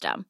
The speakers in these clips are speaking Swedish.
system.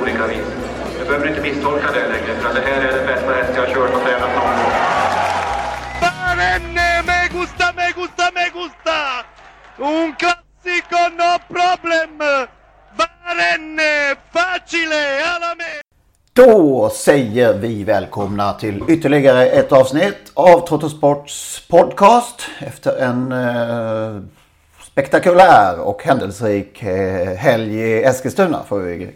vis. Jag behöver inte misstolka det längre för det här är den bästa häst jag har kört och tränat någon gång. Me gusta, me gusta, me gusta! Un classico, no problem! Barenne, facile, alla me! Då säger vi välkomna till ytterligare ett avsnitt av Trottosports podcast efter en eh, spektakulär och händelserik eh, helg i Eskilstuna får vi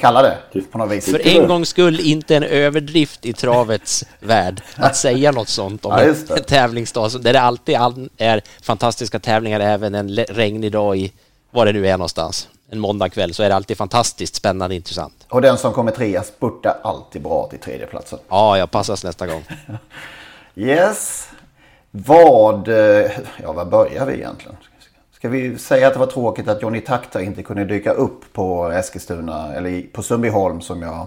kalla det på något vis. För en gångs skull inte en överdrift i travets värld att säga något sånt om Ja, en tävlingsdag så där det alltid all- är fantastiska tävlingar även en regnig dag i var det nu är någonstans. En måndagkväll så är det alltid fantastiskt spännande och intressant. Och den som kommer trea spurtar alltid bra till tredjeplatsen. Ja, jag passas nästa gång. Yes. Vad, eh, ja vad börjar vi egentligen? Ska vi säga att det var tråkigt att Johnny Takta inte kunde dyka upp på Eskilstuna eller på Sundbyholm som jag...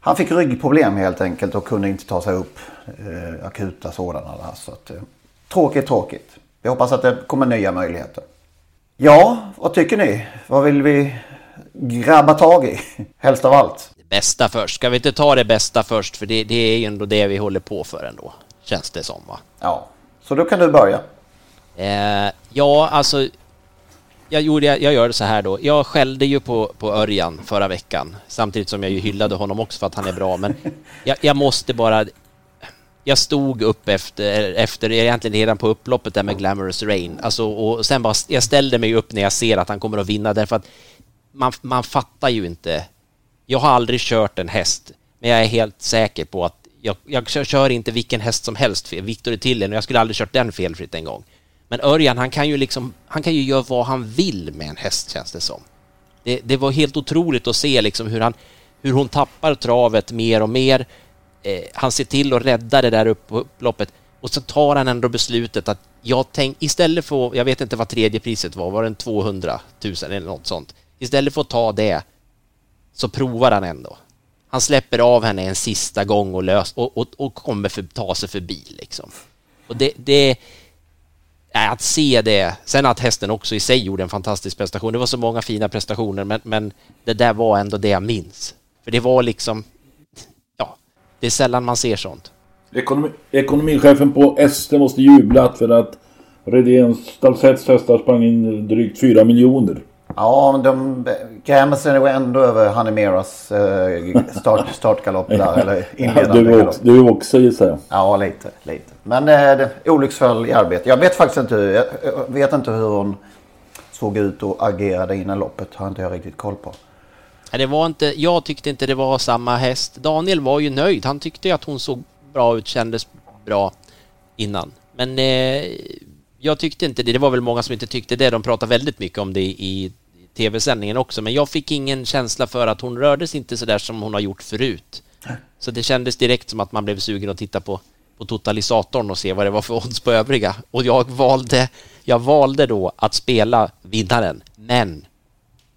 Han fick ryggproblem helt enkelt och kunde inte ta sig upp. Eh, akuta sådana där. Så att, eh, tråkigt, tråkigt. Vi hoppas att det kommer nya möjligheter. Ja, vad tycker ni? Vad vill vi grabba tag i? Helst av allt. Det bästa först. Ska vi inte ta det bästa först? För det, det är ju ändå det vi håller på för ändå. Känns det som va? Ja, så då kan du börja. Eh, ja, alltså. Jag, gjorde, jag gör det så här då. Jag skällde ju på, på Örjan förra veckan. Samtidigt som jag ju hyllade honom också för att han är bra. Men jag, jag måste bara... Jag stod upp efter, efter, egentligen redan på upploppet där med Glamorous Rain. Alltså, och sen bara, jag ställde mig upp när jag ser att han kommer att vinna därför att man, man fattar ju inte. Jag har aldrig kört en häst, men jag är helt säker på att jag, jag kör, inte vilken häst som helst. Victor är till och jag skulle aldrig kört den felfritt en gång. Men Örjan, han kan ju liksom, han kan ju göra vad han vill med en häst känns det som. Det, det var helt otroligt att se liksom hur han, hur hon tappar travet mer och mer. Eh, han ser till att rädda det där upp, upploppet och så tar han ändå beslutet att jag tänk, istället för, jag vet inte vad tredje priset var, var det 200 000 eller något sånt? Istället för att ta det så provar han ändå. Han släpper av henne en sista gång och, lös, och, och, och kommer för, ta sig förbi liksom. Och det, det att se det. Sen att hästen också i sig gjorde en fantastisk prestation. Det var så många fina prestationer, men, men det där var ändå det jag minns. För det var liksom, ja, det är sällan man ser sånt. Ekonomi, ekonomichefen på ST måste jublat för att Redéns Stalsets hästar sprang in drygt 4 miljoner. Ja, de grämer sig nog ändå över Hanimeras eh, start, startgalopp där. Eller inledande Du galopp. också, du också gissar jag. Ja, lite. lite. Men eh, det, olycksfall i arbete. Jag vet faktiskt inte, jag, jag vet inte hur hon såg ut och agerade innan loppet. Har inte jag riktigt koll på. Nej, Det var inte, jag tyckte inte det var samma häst. Daniel var ju nöjd. Han tyckte att hon såg bra ut, kändes bra innan. Men eh, jag tyckte inte det. Det var väl många som inte tyckte det. De pratade väldigt mycket om det i tv-sändningen också. Men jag fick ingen känsla för att hon rörde sig inte så där som hon har gjort förut. Så det kändes direkt som att man blev sugen att titta på, på totalisatorn och se vad det var för odds på övriga. Och jag valde, jag valde då att spela vinnaren. Men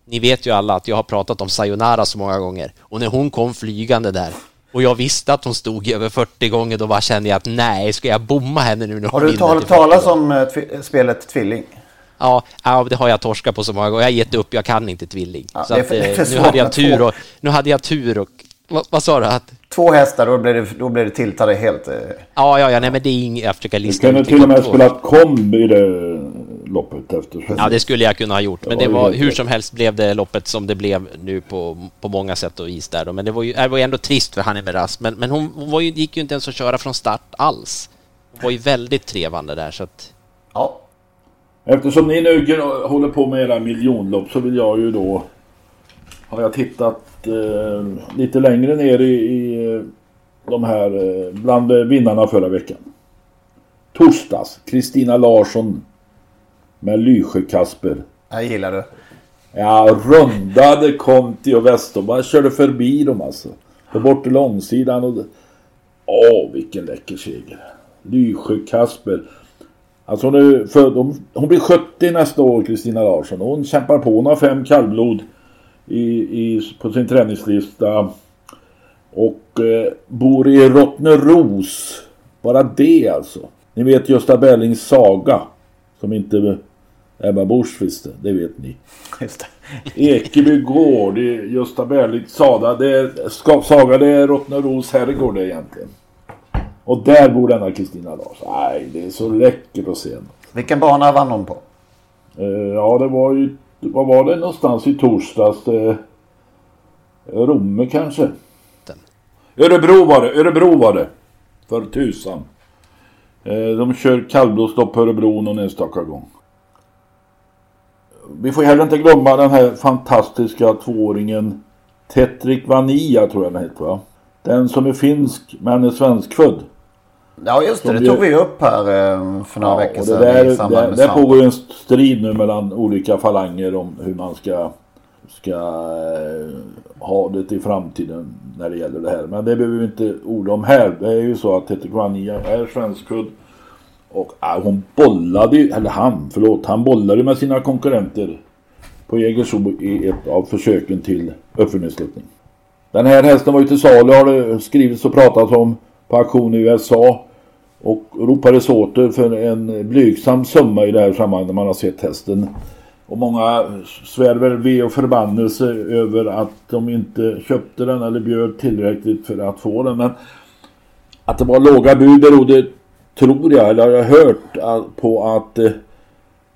ni vet ju alla att jag har pratat om Sayonara så många gånger. Och när hon kom flygande där och jag visste att hon stod i över 40 gånger, då bara kände jag att nej, ska jag bomma henne nu när Har hon du till 40 talat gånger? om eh, spelet Tvilling? Ja, ja, det har jag torskat på så många gånger. Jag har gett upp, jag kan inte tvilling. Ja, så det är att, det är eh, för nu hade jag tur och... Nu hade jag tur och... Vad, vad sa du? Att, Två hästar, då blir det, då blir det tiltade helt. eh, ja, ja, ja, nej men det är inget... Jag försöker Du lista kunde ut till och med två. spelat komb i det loppet eftersom. Ja, det skulle jag kunna ha gjort. Men Det var hur som helst blev det loppet som det blev nu på, på många sätt och vis där då. Men det var ju, det var ju ändå trist för Hanne Meras. Men, men hon, hon var ju, gick ju inte ens att köra från start alls. Hon var ju väldigt trevande där så att... Ja, Eftersom ni nu håller på med era miljonlopp så vill jag ju då... Har jag tittat eh, lite längre ner i, i eh, de här eh, bland eh, vinnarna förra veckan. Torsdags, Kristina Larsson med Lysjö-Kasper. jag gillar det. Ja, rundade Conti och Westerberg. körde förbi dem alltså. På bort till långsidan och... Åh, vilken läcker seger. Lysjö-Kasper. Alltså nu, för de, hon blir 70 nästa år, Kristina Larsson. Hon kämpar på. Hon har fem kallblod i, i, på sin träningslista. Och eh, bor i Rottneros. Bara det alltså. Ni vet Gösta Berlings saga. Som inte Ebba Busch visste. Det vet ni. Just det. Ekeby gård Gösta Berlings saga. Det är, ska- saga det är Rottneros herrgård det egentligen. Och där bor denna Kristina Larsson. Nej, det är så läckert att se henne. Vilken bana vann hon på? Eh, ja, det var ju... Vad var det någonstans i torsdags? Eh, Romme kanske? Örebro var det. Örebro var det. För tusan. Eh, de kör kallblodsstopp på Örebro någon enstaka gång. Vi får heller inte glömma den här fantastiska tvååringen Tetrik Vania tror jag den heter va? Den som är finsk men är svenskfödd. Ja just det, det tog vi upp här eh, för några veckor och sedan. det där, där, Svamp. pågår en strid nu mellan olika falanger om hur man ska, ska eh, ha det i framtiden när det gäller det här. Men det behöver vi inte orda om här. Det är ju så att Tetrik Vania är svenskfödd. Och äh, hon bollade ju, eller han, förlåt, han bollade med sina konkurrenter på Jägersro i ett av försöken till uppföljningsslutning. Den här hästen var ju till salu har det skrivits och pratats om på auktion i USA. Och ropades åter för en blygsam summa i det här sammanhanget när man har sett hästen. Och många svär väl ve och förbannelse över att de inte köpte den eller bjöd tillräckligt för att få den. Men att det var låga bud berodde, tror jag, eller har jag hört, på att eh,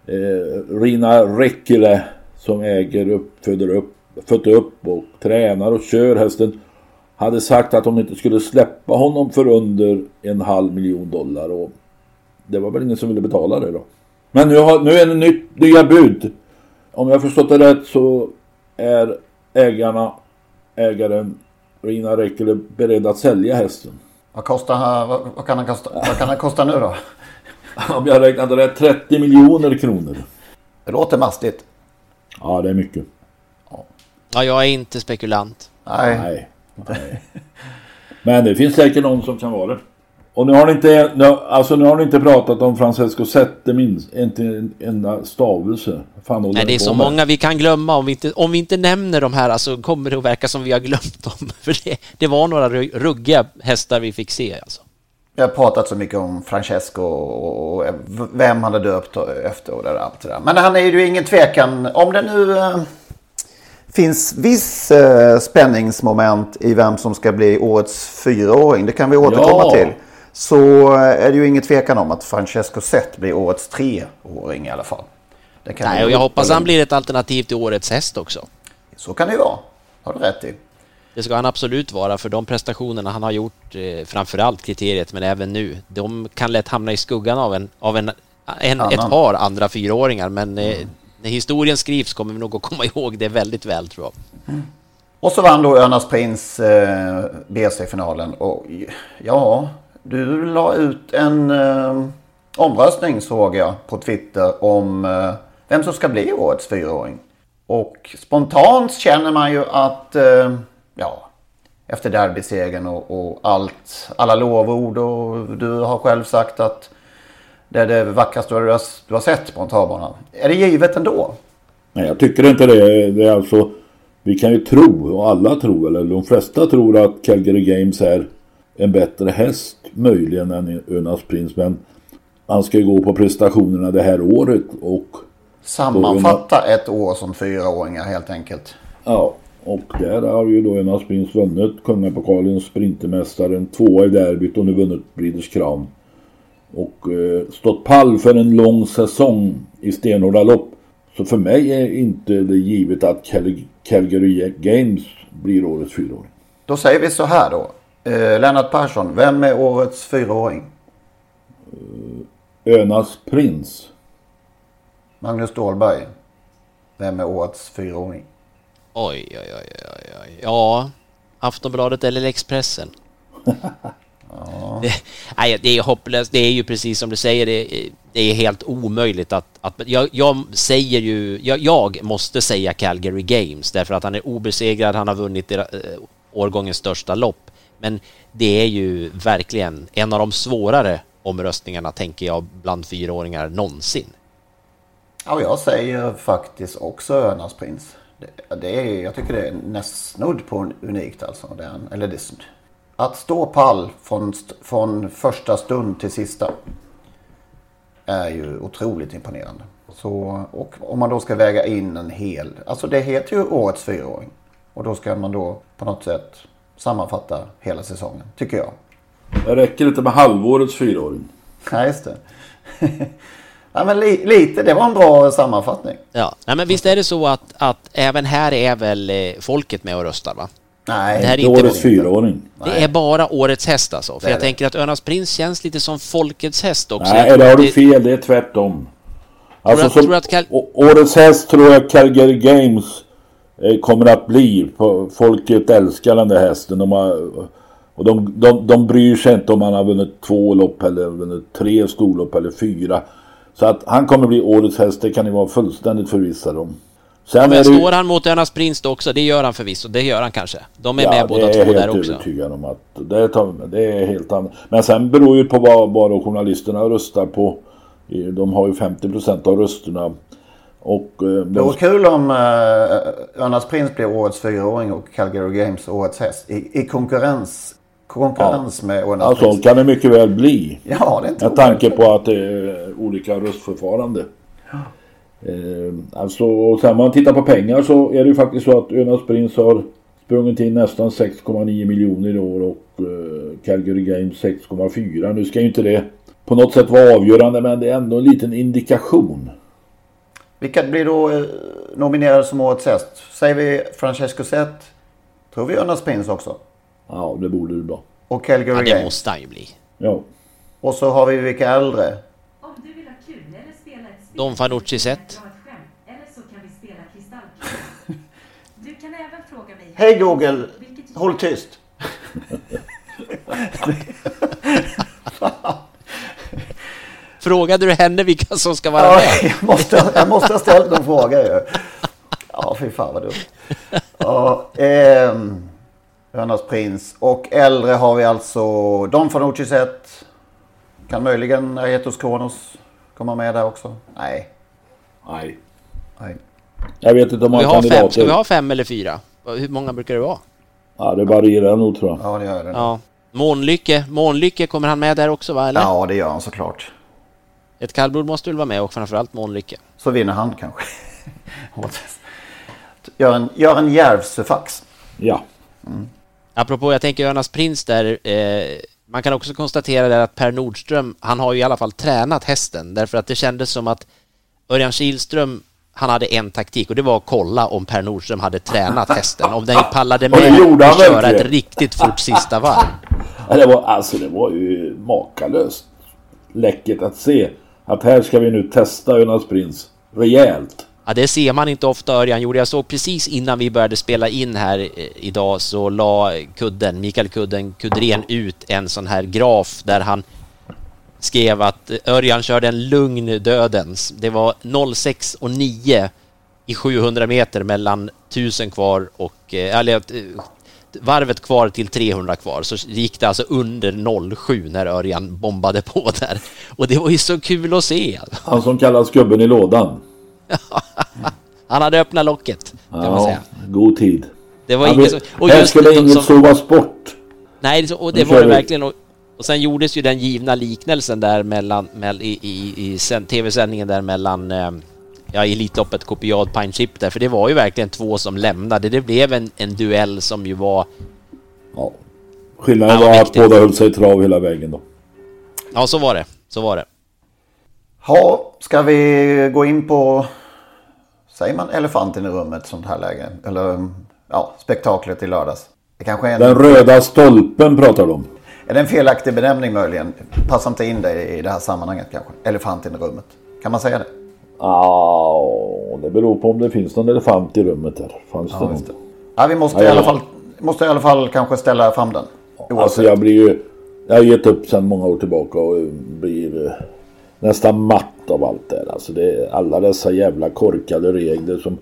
eh, Rina Rekkele som äger upp, föder upp, fötter upp och tränar och kör hästen hade sagt att hon inte skulle släppa honom för under en halv miljon dollar och det var väl ingen som ville betala det då. Men nu, har, nu är det nytt, nya bud. Om jag förstått det rätt så är ägarna, ägaren Rina Räckele beredd att sälja hästen. Vad, kostar, vad, vad, kan han kosta, vad kan han kosta nu då? Om jag räknade rätt 30 miljoner kronor. Det låter mastigt. Ja, det är mycket. Ja, jag är inte spekulant. Nej. Nej. Nej. Men det finns säkert någon som kan vara det. Och nu har ni inte, nu, alltså nu har ni inte pratat om Francesco Zette minst, inte en enda stavelse. Fan Nej, det är så med? många vi kan glömma. Om vi inte, om vi inte nämner de här alltså, kommer det att verka som vi har glömt dem. För det, det var några ru- ruggiga hästar vi fick se alltså. Vi har pratat så mycket om Francesco och, vem han hade döpt efter och där, allt det där. Men han är ju ingen tvekan. Om det nu eh, finns viss eh, spänningsmoment i vem som ska bli årets fyraåring. Det kan vi återkomma Ja. till. Så eh, är det ju ingen tvekan om att Francesco Zet blir årets treåring i alla fall. Nej, och jag hoppas han blir ett alternativ till årets häst också. Så kan det ju vara. Har du rätt i. Det ska han absolut vara för de prestationerna han har gjort, eh, framförallt kriteriet men även nu, de kan lätt hamna i skuggan av en, av en, en ett par andra fyraåringar men eh, när historien skrivs kommer vi nog att komma ihåg det väldigt väl tror jag. Och så vann då Önas Prins eh, BC-finalen. Och ja, du la ut en eh, omröstning såg jag på Twitter om eh, vem som ska bli årets fyraåring. Och spontant känner man ju att, eh, ja, efter derbysegern och, och allt, alla lovord och du har själv sagt att det är det vackraste du har, du har sett på en travbana. Är det givet ändå? Nej, jag tycker inte det. Det är alltså... Vi kan ju tro, och alla tror, eller de flesta tror att Calgary Games är en bättre häst möjligen än Önas Prins. Men han ska ju gå på prestationerna det här året och Sammanfatta ett år som fyraåringar helt enkelt. Ja, och där har ju då Jonas Prins vunnit Kungapokalen, Sprintermästaren, tvåa i derbyt och nu vunnit Breeders Crown. Och eh, stått pall för en lång säsong i stenhårda lopp. Så för mig är inte det givet att Cal- Calgary Games blir årets fyraåring. Då säger vi så här då. Eh, Lennart Persson, vem är årets fyraåring? Önas Prins. Magnus Ståhlberg. Vem är årets fyraåring? Oj, oj, oj, oj, oj. Ja, Aftonbladet eller Expressen? Det, nej, det är hopplöst. Det är ju precis som du säger, det, är- det är helt omöjligt att... att jag, jag säger ju... Jag, jag måste säga Calgary Games därför att han är obesegrad, han har vunnit eh, årgångens största lopp. Men det är ju verkligen en av de svårare omröstningarna, tänker jag, bland fyraåringar någonsin. Ja, jag säger faktiskt också Önas prins. Det, det är, jag tycker det är näst snudd på unikt alltså. Det är, en- eller det. Att stå pall från, från första stund till sista är ju otroligt imponerande. Så, och om man då ska väga in en hel, alltså det heter ju årets fyraåring. Och då ska man då på något sätt sammanfatta hela säsongen, tycker jag. Det räcker inte med halvårets fyraåring. Ja, just det. ja, men li, lite, det var en bra sammanfattning. Ja, nej, men visst är det så att, att även här är väl eh, folket med och röstar va? Nej, Det här är inte årets fyraåring. Det är bara årets häst alltså. För jag det. tänker att Önas prins känns lite som folkets häst också. Nej, det har tror du att fel. Det är tvärtom. Alltså, att- som, tror att Cal- å- årets häst tror jag Calgary Games eh, kommer att bli. Folket älskar den där hästen. De, har, och de, de, de bryr sig inte om han har vunnit två lopp eller vunnit tre storlopp eller fyra. Så att han kommer bli årets häst, det kan ni vara fullständigt förvissade om. Sen Men är står han mot Önas prins då också? Det gör han förvisso. Det gör han kanske. De är Ja, med båda det två är där helt också. övertygad om att det, tar, det är helt annat. Men sen beror ju på vad, vad då journalisterna röstar på. De har ju 50% av rösterna. Och eh, Det de, vore kul om uh, Önas prins blir årets fyraåring och Calgary Games årets häst. I, i konkurrens, konkurrens med Önas alltså prins. kan det mycket väl bli. Ja, det är inte Med tanke på att det är olika röstförfarande. Eh, alltså, och sen om man tittar på pengar så är det ju faktiskt så att Önas Prins har sprungit in nästan 6,9 miljoner i år och eh, Calgary Games 6,4. Nu ska ju inte det på något sätt vara avgörande men det är ändå en liten indikation. Vilka blir då eh, nominerade som årets häst? Säger vi Francesco Zet? Tror vi Önas prins också? Ja, det borde det bra. Och Calgary Ja, det Games. måste han ju bli. Ja. Och så har vi vilka äldre? Fråga mig... Hej Google, håll tyst. Frågade du henne vilka som ska vara Ja, med? jag, måste, jag måste ha ställt en fråga ju. Ja, fy fan vad dumt. Ja, ehm, Önas prins. Och äldre har vi alltså Don Fanucci sett. Kan möjligen Aetos Kronos komma med där också? Nej. Nej. Nej. Jag vet inte om Vi man har fem. Ska vi ha fem eller fyra? Hur många brukar det vara? Ja, det varierar nog tror jag. Ja, det gör det. Ja. Månlycke. Månlycke, kommer han med där också va? Eller? Ja, det gör han såklart. Ett kallblod måste väl vara med och framförallt Månlycke. Så vinner han kanske. gör en, gör en Järvsöfax. Ja. Apropå, jag tänker Önas prins där. Eh, man kan också konstatera där att Per Nordström, han har ju i alla fall tränat hästen därför att det kändes som att Örjan Kihlström, han hade en taktik och det var att kolla om Per Nordström hade tränat hästen, om den pallade med att köra ett riktigt fort sista varv. Ja, Det var, alltså det var ju makalöst läckert att se att här ska vi nu testa Önas Prins rejält. Ja, det ser man inte ofta Örjan gjorde. Jag såg precis innan vi började spela in här eh, idag så la Kudden, Mikael Kudden Kudren ut en sån här graf där han skrev att eh, Örjan körde en lugn dödens. Det var 06 och 9 i 700 meter mellan 1000 kvar och, eh, eller varvet kvar till 300 kvar så gick det alltså under 07 när Örjan bombade på där. Och det var ju så kul att se. Han som kallas gubben i lådan. Han hade öppnat locket, kan man Ja, säga. god tid. Det var vill- som... Och här just skulle inget sovas bort. nej, och det var det verkligen. Och, och sen gjordes ju den givna liknelsen där mellan, mell, i, i, i sen- tv-sändningen där mellan eh, ja, Elitloppet kopiat Pine Chip där, för det var ju verkligen två som lämnade. Det blev en, en duell som ju var... Ja. Skillnaden Ja, var att båda höll sig i trav hela vägen då. Ja, så var det. Så var det. Ja, ska vi gå in på, säger man elefanten i rummet sånt här läge? Eller ja, spektaklet i lördags. Det kanske är en, Den röda stolpen pratar de om. är det en felaktig benämning möjligen? Passar inte in det i det här sammanhanget kanske? Elefanten i rummet. Kan man säga det? Ja, det beror på om det finns någon elefant i rummet där. Fanns det Ja, någon? det. Ja, vi måste, Ja, i alla fall, måste i alla fall kanske ställa fram den. Alltså jag blir ju... Jag har gett upp sedan många år tillbaka och blir eh, nästan matt av allt det här. Alltså det är alla dessa jävla korkade regler som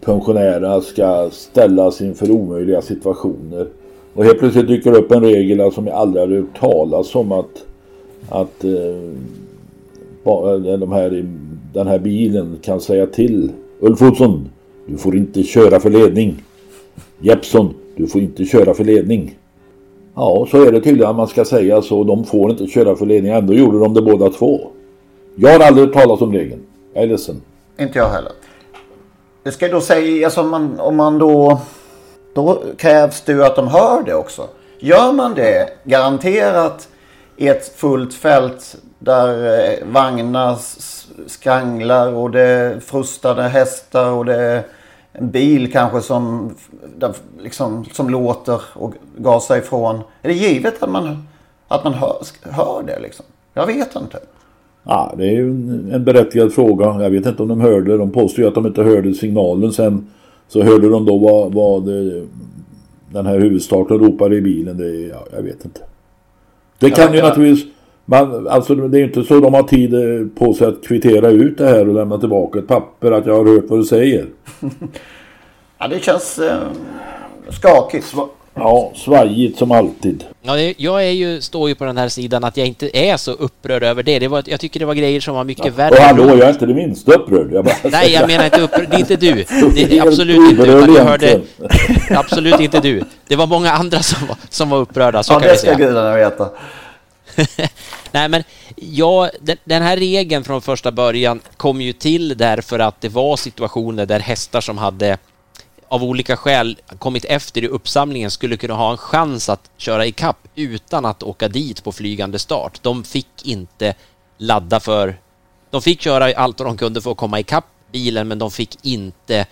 pensionärerna ska ställas inför omöjliga situationer. Och helt plötsligt dyker upp en regel som jag aldrig hade hört talas om att, att eh, eh de här, den här bilen kan säga till Ulf Olsson, du får inte köra för ledning. Jeppsson, du får inte köra för ledning. Ja, så är det tydligen att man ska säga så. De får inte köra för ledning. Ändå gjorde de det båda två. Jag har aldrig hört talas om regeln. Jag är ledsen. Inte jag heller. Det ska då säga, alltså om man, om man då... Då krävs det ju att de hör det också. Gör man det garanterat i ett fullt fält där eh, vagnar skranglar och det är frustade hästar och det är en bil kanske som, där, liksom, som låter och gasar ifrån. Är det givet att man, att man hör, hör det liksom? Jag vet inte. Ja, det är ju en, berättigad fråga. Jag vet inte om de hörde. De påstår ju att de inte hörde signalen. Sen så hörde de då vad, vad det, den här huvudstarten ropade i bilen. Det, ja, jag vet inte. Det Ja, kan ju ja. naturligtvis... Man, alltså det är ju inte så de har tid eh, på sig att kvittera ut det här och lämna tillbaka ett papper att jag har hört vad du säger. Ja, det känns eh, skakigt. Ja, svajigt som alltid. Ja, det- jag är ju, står ju på den här sidan att jag inte är så upprörd över det. det var, jag tycker det var grejer som var mycket värre. Och hallå, jag är inte det minsta upprörd. Jag bara Nej, jag menar inte upprörd. Det är inte du. Det är absolut inte. Utan jag hörde... Absolut inte du. Det var många andra som var, som var upprörda, så Ja, kan det ska gudarna veta. Nej, men ja, den, här regeln från första början kom ju till därför att det var situationer där hästar som hade av olika skäl kommit efter i uppsamlingen skulle kunna ha en chans att köra i kapp utan att åka dit på flygande start. De fick inte ladda för... De fick köra allt vad de kunde för att komma i kapp bilen, men de fick inte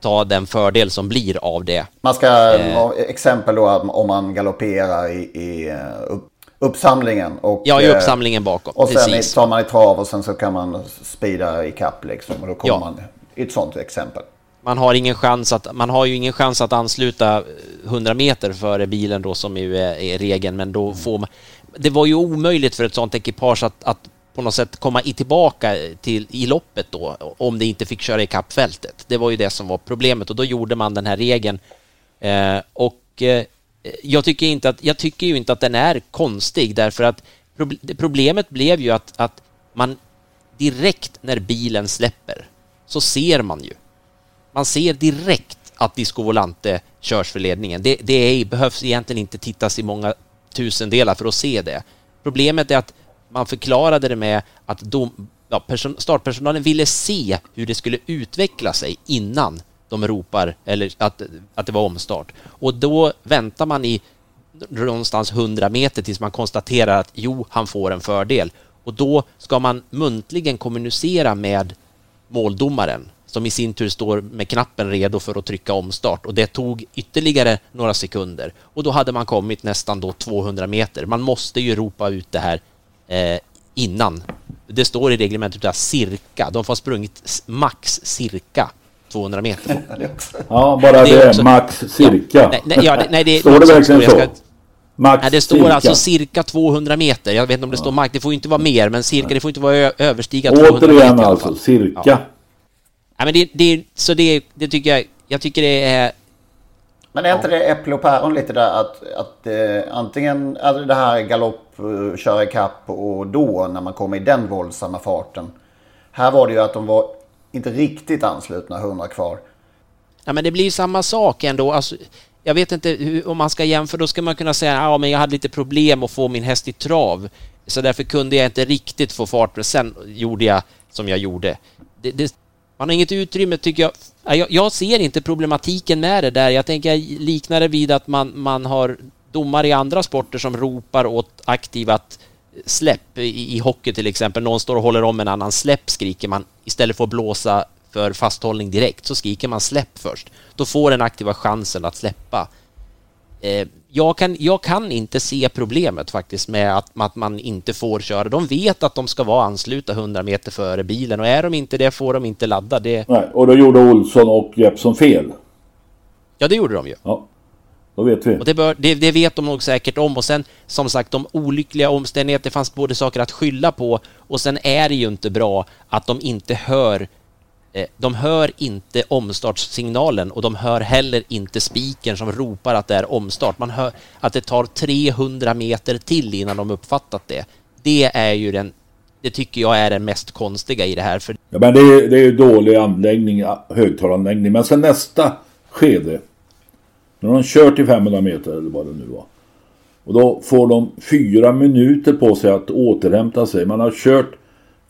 ta den fördel som blir av det. Man ska, Eh. exempel då om man galopperar i, i eh, upp, uppsamlingen. Och, Ja, i eh, uppsamlingen bakom. Och sen Precis. tar man i trav och sen så kan man speeda i kapp liksom. Och då kommer Ja. man i ett sånt exempel. man har ingen chans att, man har ju ingen chans att ansluta 100 meter före bilen då som ju är, är regeln, men då får man... Det var ju omöjligt för ett sånt ekipage att, att på något sätt komma i tillbaka till, i loppet då, om det inte fick köra i kappfältet. Det var ju det som var problemet och då gjorde man den här regeln. Eh, och eh, jag, tycker inte att, jag tycker ju inte att den är konstig därför att problemet blev ju att, att man direkt när bilen släpper så ser man ju man ser direkt att Disco Volante körs för ledningen. Det, det är, behövs egentligen inte tittas i många tusendelar för att se det. Problemet är att man förklarade det med att dom, ja, person, startpersonalen ville se hur det skulle utveckla sig innan de ropar eller att, att det var omstart. Och då väntar man i någonstans 100 meter tills man konstaterar att jo, han får en fördel. Och då ska man muntligen kommunicera med måldomaren som i sin tur står med knappen redo för att trycka omstart och det tog ytterligare några sekunder och då hade man kommit nästan då 200 meter. Man måste ju ropa ut det här eh, innan. Det står i reglementet att cirka. De får ha sprungit max cirka 200 meter. Ja, bara Det det, också- max cirka. Ja, nej, nej, ja, det- nej, det Står det verkligen så? ska- Max Nej, det står cirka. alltså cirka 200 meter. Jag vet inte om det står max. Det får ju inte vara mer, men cirka. Det får inte vara överstiga 200 meter Återigen alltså, cirka. Ja. Nej, men det, det, så det, det tycker jag, jag tycker det är... Men är inte det äpple och päron lite där att, att eh, antingen alltså det här galopp, köra i kapp och då när man kommer i den våldsamma farten. Här var det ju att de var inte riktigt anslutna 100 kvar. Ja, men det blir ju samma sak ändå. Alltså, jag vet inte hur, om man ska jämföra, då ska man kunna säga ja, men jag hade lite problem att få min häst i trav, så därför kunde jag inte riktigt få fart, men sen gjorde jag som jag gjorde. det, det, man har inget utrymme tycker jag. Jag. Jag ser inte problematiken med det där. Jag tänker jag liknar det vid att man, man har domare i andra sporter som ropar åt aktiva att släpp i, i hockey till exempel. Någon står och håller om en annan släpp skriker man istället för att blåsa för fasthållning direkt så skriker man släpp först. Då får den aktiva chansen att släppa. Eh, jag, kan, jag kan inte se problemet faktiskt med att, att man inte får köra. De vet att de ska vara ansluta 100 meter före bilen och är de inte det får de inte ladda. Det... Nej, och då gjorde Olsson och Jeppsson fel. Ja, det gjorde de ju. Ja, då vet vi. Och det, bör, det, det, vet de nog säkert om och sen som sagt de olyckliga omständigheter, det fanns både saker att skylla på och sen är det ju inte bra att de inte hör Eh, de hör inte omstartssignalen och de hör heller inte spiken som ropar att det är omstart. Man hör att det tar 300 meter till innan de uppfattat det. Det är ju den, det tycker jag är det mest konstiga i det här. För... Ja, men det är, det är dålig anläggning, högtalaranläggning. Men sen nästa skede, när de kör till 500 meter eller vad det nu var. Och då får de fyra minuter på sig att återhämta sig. Man har kört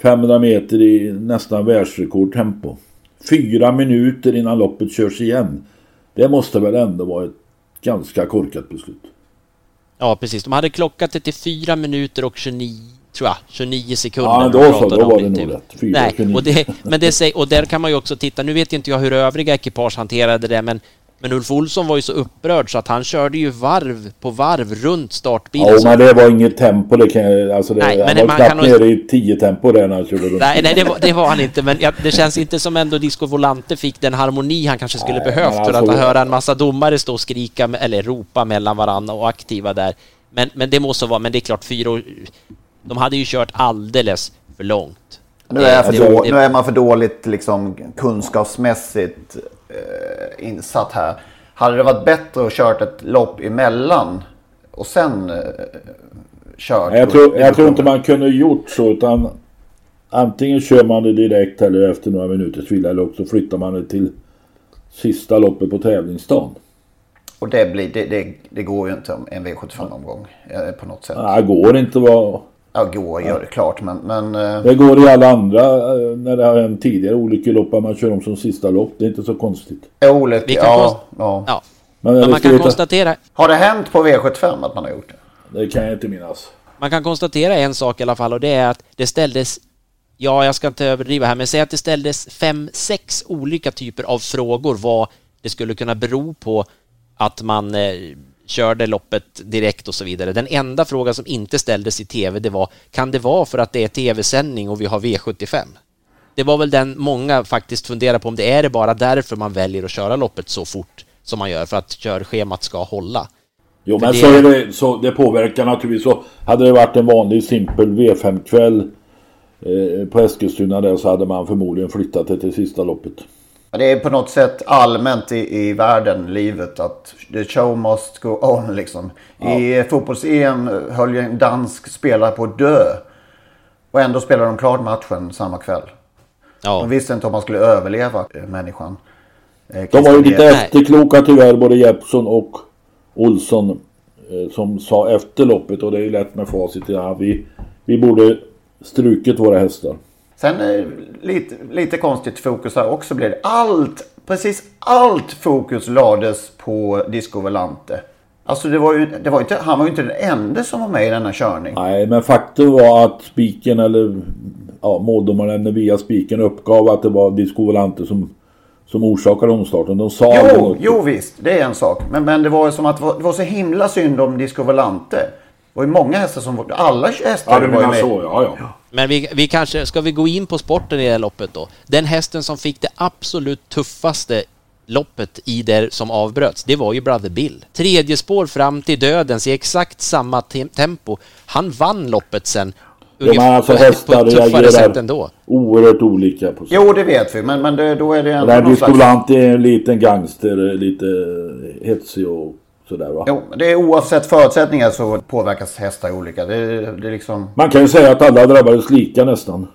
500 meter i nästan världsrekordtempo. Fyra minuter innan loppet körs igen. Det måste väl ändå vara ett ganska korkat beslut. Ja, precis. De hade klockat det till fyra minuter och 29 tror jag, 29 sekunder. Ja, då så, då var det nog rätt. 4, Nej, och, det, men det, och där kan man ju också titta, nu vet inte jag hur övriga ekipage hanterade det, men men Ulf Olsson var ju så upprörd så att han körde ju varv på varv runt startbilen. Ja, men det var inget tempo. Det kan, alltså det, nej, han var knappt nere i 10 tempo där när han körde runt. Nej, nej det, var, det var han inte. Men ja, det känns inte som ändå Disco Volante fick den harmoni han kanske skulle nej, behövt alltså, för att höra en massa domare stå och skrika eller ropa mellan varandra och aktiva där. Men, men det måste vara, men det är klart fyra år, De hade ju kört alldeles för långt. Nu är, för det, då, nu är man för dåligt liksom, kunskapsmässigt eh, insatt här. Hade det varit bättre att kört ett lopp emellan och sen eh, kört? Jag tror, jag tror inte man kunde gjort så utan antingen kör man det direkt eller efter några minuters vila eller också flyttar man det till sista loppet på tävlingsdagen. Och det, blir, det, det, det går ju inte om en V75-omgång eh, på något sätt. Nej, det går inte vara Ja, går gör det klart men... men uh... Det går i alla andra uh, när det har hänt tidigare olyckelopp man kör om som sista lopp. Det är inte så konstigt. Olyck, ja, ja. ja. Men, men man kan veta... konstatera... Har det hänt på V75 att man har gjort det? Det kan jag inte minnas. Man kan konstatera en sak i alla fall och det är att det ställdes Ja, jag ska inte överdriva här, men säg att det ställdes fem, sex olika typer av frågor vad det skulle kunna bero på att man eh, körde loppet direkt och så vidare. Den enda frågan som inte ställdes i tv det var kan det vara för att det är tv-sändning och vi har V75? Det var väl den många faktiskt funderar på om det är det bara därför man väljer att köra loppet så fort som man gör för att körschemat ska hålla. Jo men det... så är det, så det påverkar naturligtvis. Så hade det varit en vanlig simpel V5-kväll eh, på Eskilstuna där så hade man förmodligen flyttat det till sista loppet. Det är på något sätt allmänt i, i världen, livet, att the show must go on liksom. Ja. I fotbolls-EM höll ju en dansk spelare på att dö. Och ändå spelade de klart matchen samma kväll. Ja. De visste inte om man skulle överleva människan. Eh, de var ju lite efterkloka tyvärr, både Jeppsson och Olsson. Eh, som sa efter loppet, och det är ju lätt med facit. Ja, vi, vi borde strukit våra hästar. Sen eh, lite, lite konstigt fokus här också blev det. Allt, precis allt fokus lades på Disco Volante. Alltså det var ju, det var inte, han var ju inte den enda som var med i denna körning. Nej, men faktum var att spiken eller ja, måldomaren via spiken uppgav att det var Disco Volante som, som orsakade omstarten. De sa jo, jo visst, det är en sak. Men, men det var som att det var, det var så himla synd om Disco Volante. Det var ju många hästar som var... Alla hästar ja, var ju med. Så, ja, ja. Men vi, vi kanske, ska vi gå in på sporten i det här loppet då? Den hästen som fick det absolut tuffaste loppet i det som avbröts, det var ju Brother Bill. Tredje spår fram till dödens i exakt samma te tempo. Han vann loppet sen Ja, men alltså hästar reagerar oerhört olika på sig. Jo, det vet vi. Men, men det, då är det ändå Den slags... är en liten gangster, lite hetsig och Sådär, va? Jo, det är oavsett förutsättningar så påverkas hästar olika. Det, det är liksom... Man kan ju säga att alla drabbades lika nästan.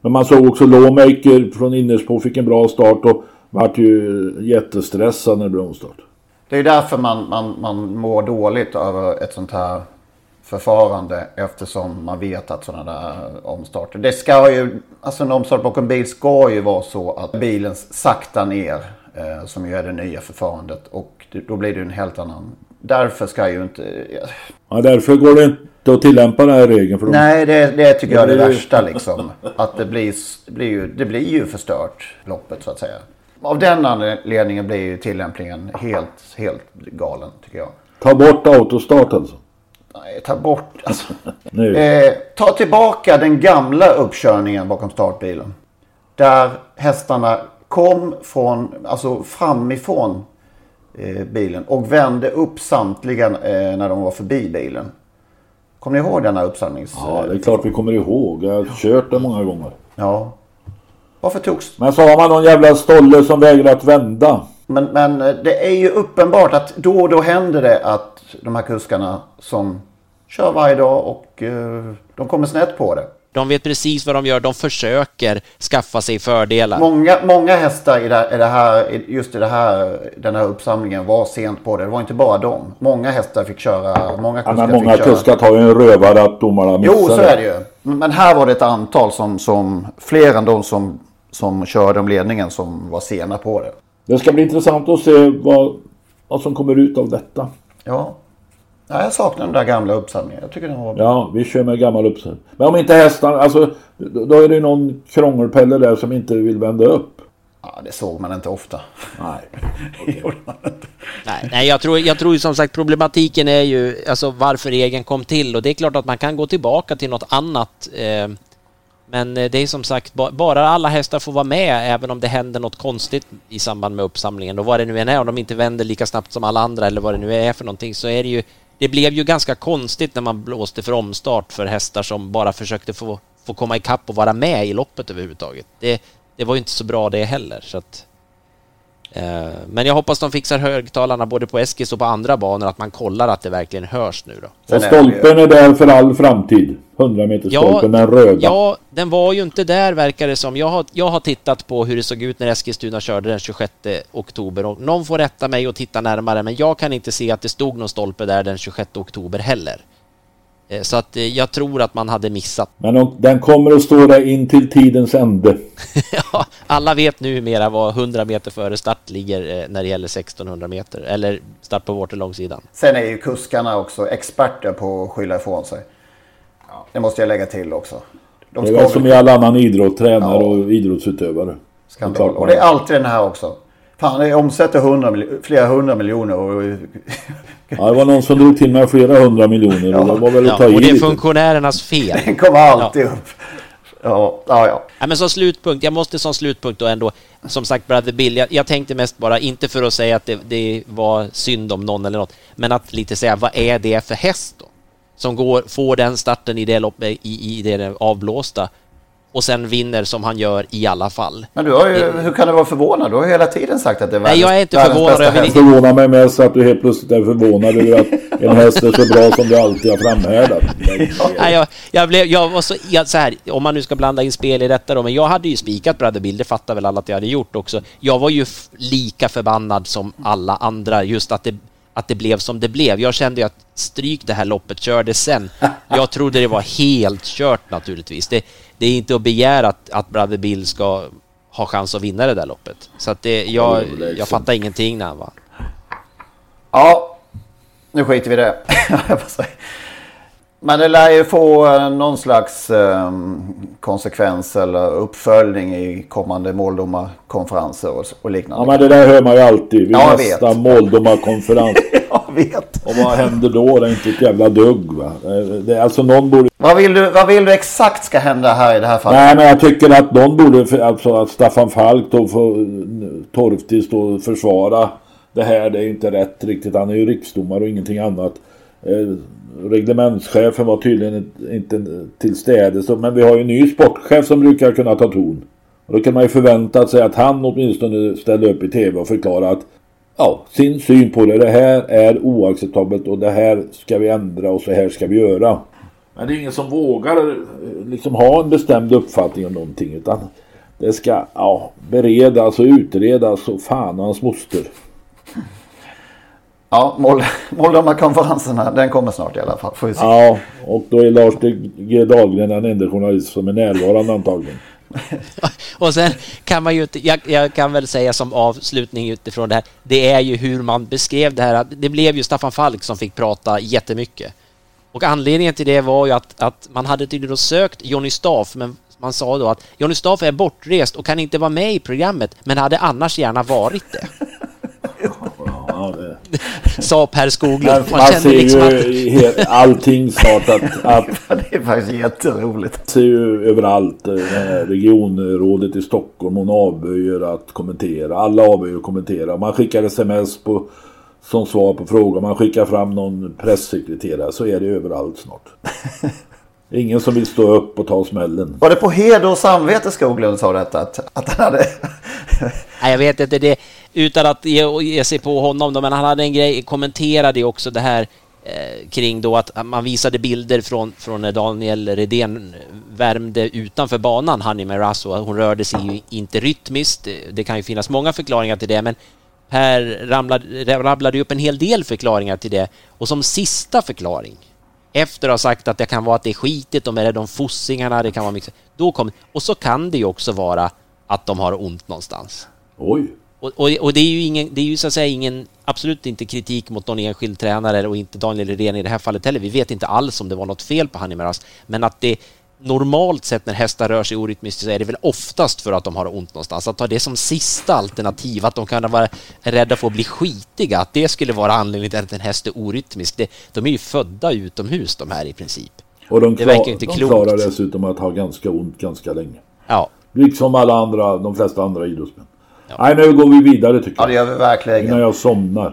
Men man såg också Lawmaker från Innersbo fick en bra start och vart ju jättestressad när det blev omstart. Det är därför man, man, man mår dåligt över ett sånt här förfarande eftersom man vet att sådana där omstarter. Det ska ju, alltså en omstart bakom bil ska ju vara så att bilen saktar ner. Eh, som ju är det nya förfarandet och då blir det en helt annan. Därför ska ju inte... Ja, därför går det inte att tillämpa den här regeln. För de... Nej, det, det tycker jag är det värsta liksom. Att det blir, det, blir ju, det blir ju förstört, loppet så att säga. Av den anledningen blir ju tillämpningen helt, helt galen tycker jag. Ta bort autostart alltså. Nej, ta bort, alltså. Nu. Eh, ta tillbaka den gamla uppkörningen bakom startbilen. Där hästarna kom från, alltså framifrån eh, bilen och vände upp samtliga eh, när de var förbi bilen. Kommer ni ihåg denna uppsamlings... Ja, det är klart vi kommer ihåg. Jag har kört det många gånger. Ja. Varför togs... Men så har man någon jävla stolle som vägrar att vända. Men, men eh, det är ju uppenbart att då och då händer det att de här kuskarna som kör varje dag och eh, de kommer snett på det. De vet precis vad de gör, de försöker skaffa sig fördelar. Många, många hästar i det, i det här, just i det här, den här uppsamlingen var sent på det. Det var inte bara dem. Många hästar fick köra. Många Ja, kuskar men många fick köra. kuskar tar ju en rövare att domarna missar Jo, så är det ju. Men här var det ett antal som, som fler än de som, som körde om ledningen som var sena på det. Det ska bli intressant att se vad, vad som kommer ut av detta. Ja. Ja jag saknar den där gamla uppsamlingen. Jag tycker den var bra. Ja, vi kör med gammal uppsättning. Men om inte hästarna, alltså då är det ju någon krångelpelle där som inte vill vända upp. Ja, det såg man inte ofta. Nej. Inte. Nej, nej jag, tror, jag tror ju som sagt problematiken är ju alltså varför regeln kom till och det är klart att man kan gå tillbaka till något annat. Eh, men eh, det är som sagt ba, bara alla hästar får vara med även om det händer något konstigt i samband med uppsamlingen och vad det nu än är om de inte vänder lika snabbt som alla andra eller vad det nu är för någonting så är det ju det blev ju ganska konstigt när man blåste för omstart för hästar som bara försökte få, få komma ikapp och vara med i loppet överhuvudtaget. Det, det var ju inte så bra det heller. Så att, men jag hoppas de fixar högtalarna både på Eskils och på andra banor, att man kollar att det verkligen hörs nu då. Och stolpen är där för all framtid. 100 meter stolpen, den röda. Ja, den var ju inte där verkar det som. Jag har, jag har tittat på hur det såg ut när Eskilstuna körde den 26 oktober och någon får rätta mig och titta närmare men jag kan inte se att det stod någon stolpe där den 26 oktober heller. Eh, Så att eh, jag tror att man hade missat. Men de, den kommer att stå där in till tidens ände. Ja, alla vet numera vad 100 meter före start ligger eh, när det gäller 1600 meter eller start på Waterlångsidan. Sen är ju kuskarna också experter på att skylla ifrån sig. Det måste jag lägga till också. De Det är som i all annan idrott, tränare och idrottsutövare. Skandal. Och det är alltid den här också. Fan, det omsätter 100, mil- flera hundra miljoner. Och... Ja, det var någon som drog till med flera hundra miljoner och det var väl att ta Ja, och det är lite. funktionärernas fel. Den kommer alltid upp. Ja, ja, ja. Ja, men som slutpunkt, jag måste som slutpunkt då ändå, som sagt Brother Bill, jag, jag tänkte mest bara, inte för att säga att det, det var synd om någon eller något, men att lite säga, vad är det för häst då? Som går, får den starten i det loppet, i, i det avblåsta och sen vinner som han gör i alla fall. Men du har ju, hur kan du vara förvånad? Du har hela tiden sagt att det är Nej, världens, jag är inte förvånad, jag vill förvånar mig mest att du helt plötsligt är förvånad över att en häst är så bra som du alltid har framhärdat. Nej, jag, jag, blev, jag var så, jag, så här, om man nu ska blanda in spel i detta då, men jag hade ju spikat Brother Bill, det fattar väl alla att jag hade gjort också. Jag var ju lika förbannad som alla andra, just att det, att det blev som det blev. Jag kände ju att stryk det här loppet, kör det sen. Jag trodde det var helt kört naturligtvis. Det, det är inte att begära att, att Brother Bill ska ha chans att vinna det där loppet. Så att det, jag, jag fattar ingenting när han vann. Ja, nu skiter vi i det. Men det lär ju få eh, någon slags eh, konsekvens eller uppföljning i kommande måldomarkonferenser och, och Ja liknande. men det där hör man ju alltid vid Ja, nästa måldomarkonferens. jag vet. Och vad händer då? Det är inte ett jävla dugg va. Det- är alltså någon borde... Vad vill, du, vad vill du exakt ska hända här i det här fallet? Nej men jag tycker att någon borde, alltså att Staffan Falk då får torftigt stå och försvara det här. Det är inte rätt riktigt. Han är ju riksdomare och ingenting annat. Eh, reglementschefen var tydligen inte- inte till städes. Men vi har ju en ny sportchef som brukar kunna ta ton. Och då kan man ju förvänta sig att han åtminstone ställer upp i tv och förklarar att ja, sin syn på det. Det här är oacceptabelt och det här ska vi ändra och så här ska vi göra. Men det är ingen som vågar eh, liksom ha en bestämd uppfattning om någonting utan det ska ja, beredas och utredas och fan hans moster. Ja, mål, måldomarkonferenserna, den kommer snart i alla fall. Får vi se. Ja, och då är Lars G. Dahlgren den enda journalist som är närvarande antagligen. Och sen kan man ju inte, jag, jag, kan väl säga som avslutning utifrån det här, det är ju hur man beskrev det här. att Det blev ju Staffan Falk som fick prata jättemycket. Och anledningen till det var ju att, att man hade tydligen sökt Johnny Staff, men man sa då att Johnny Staff är bortrest och kan inte vara med i programmet, men hade annars gärna varit det. Ja, det... Sa Per Skoglund. Man, man ser liksom ju att- allting snart att, att Det är faktiskt jätteroligt. ser ju överallt. eh, Regionrådet i Stockholm, hon avböjer att kommentera. Alla avböjer att kommentera. Man skickar sms på, som svar på frågor. Man skickar fram någon pressekreterare. Så är det överallt snart. Ingen som vill stå upp och ta smällen. Var det på heder och samvete Skoglund sa detta? Att, att han hade... Nej, jag vet inte det, utan att ge, ge sig på honom då, men han hade en grej, kommenterade ju också det här eh, kring då att man visade bilder från, från när Daniel Redén värmde utanför banan, Honey Merasso. Hon rörde sig ju inte rytmiskt. Det kan ju finnas många förklaringar till det, men här ramlade, rabblade upp en hel del förklaringar till det. Och som sista förklaring, efter att ha sagt att det kan vara att det är skitigt, de är de fossingarna, det kan vara mycket. Då kom, och så kan det ju också vara att de har ont någonstans. Oj. Och, och, och det är ju ingen, det är ju så att säga ingen, absolut inte kritik mot någon enskild tränare och inte Daniel Redén i det här fallet heller. Vi vet inte alls om det var något fel på Hanimeras, men att det normalt sett när hästar rör sig orytmiskt så är det väl oftast för att de har ont någonstans. Att ta det som sista alternativ, att de kan vara rädda för att bli skitiga, att det skulle vara anledningen till att en häst är orytmisk. Det, de är ju födda utomhus de här i princip. Och de, det klar, verkar ju inte de klokt. klarar dessutom att ha ganska ont ganska länge. Ja. Liksom alla andra, de flesta andra idrottsmän. Nej, nu går vi vidare tycker Ja, jag. det gör vi verkligen. Innan jag somnar.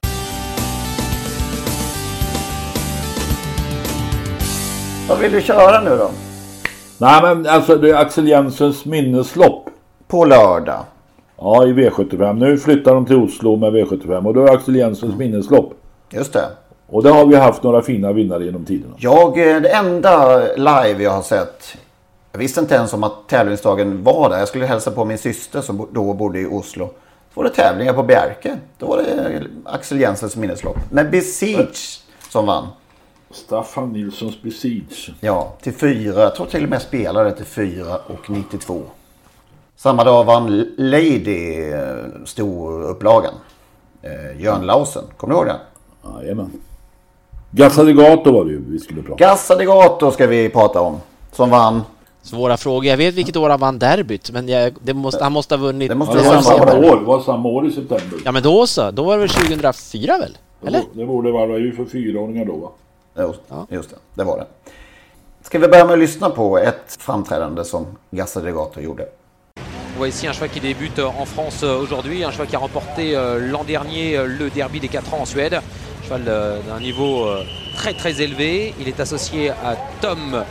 Vad vill du köra nu då? Nej men alltså det är Axel Jensens minneslopp. På lördag. Ja i V75. Nu flyttar de till Oslo med V75 och då är Axel Jensens minneslopp. Just det. Och där har vi haft några fina vinnare genom tiderna. Jag, eh, det enda live jag har sett. Jag visste inte ens om att tävlingsdagen var där. Jag skulle hälsa på min syster som då bodde i Oslo. Så var det tävlingar på Bjerke. Då var det Axel Jensens minneslopp. Med Besiege som vann. Staffan Nilssons Besiege. Ja, till fyra. Jag tror till och med spelade till fyra och 92. Samma dag vann Lady eh, storupplagan. Eh, Jörn Lausen. Kommer du ihåg den? Jajamän. Gazzadigato var det ju vi skulle prata Gazzadigato ska vi prata om. Som vann. Svåra frågor. Jag vet vilket år han vann derbyt, men jag, det måste, han måste ha vunnit... Det måste Ja, det vara var samma år. Det var samma år i september. Ja, men då så. Då var det väl 2004 väl? Eller? Det borde vara ju för fyraåringar då va? Just, just det, det var det. Ska vi börja med att lyssna på ett framträdande som Gazzadigato gjorde. On voit ici un cheval qui débute en France euh, aujourd'hui, un cheval qui a remporté euh, l'an dernier euh, le derby des 4 ans en Suède. Un cheval d'un niveau très très élevé. Il est associé à Tom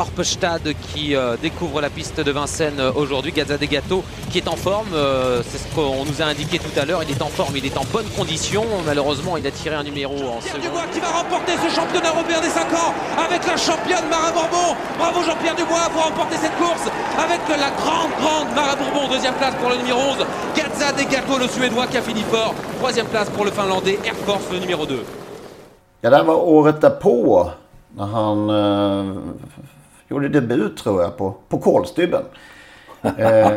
Orpestad qui euh, découvre la piste de Vincennes euh, aujourd'hui. Gazza des Gâteaux qui est en forme, euh, c'est ce qu'on nous a indiqué tout à l'heure. Il est en forme, il est en bonne condition. Malheureusement, il a tiré un numéro en second. Dubois qui va remporter ce championnat européen des 5 ans avec la championne Mara Bourbon. Bravo Jean-Pierre Dubois pour remporter cette course avec la grande, grande Mara Bourbon. Deuxième place pour le numéro 11. Gazza des Gâteaux, le Suédois qui a fini fort. Troisième place pour le Finlandais Air Force, le numéro 2. Ja, det här var året därpå. När han eh, gjorde debut tror jag på, på Kolstybben. Eh,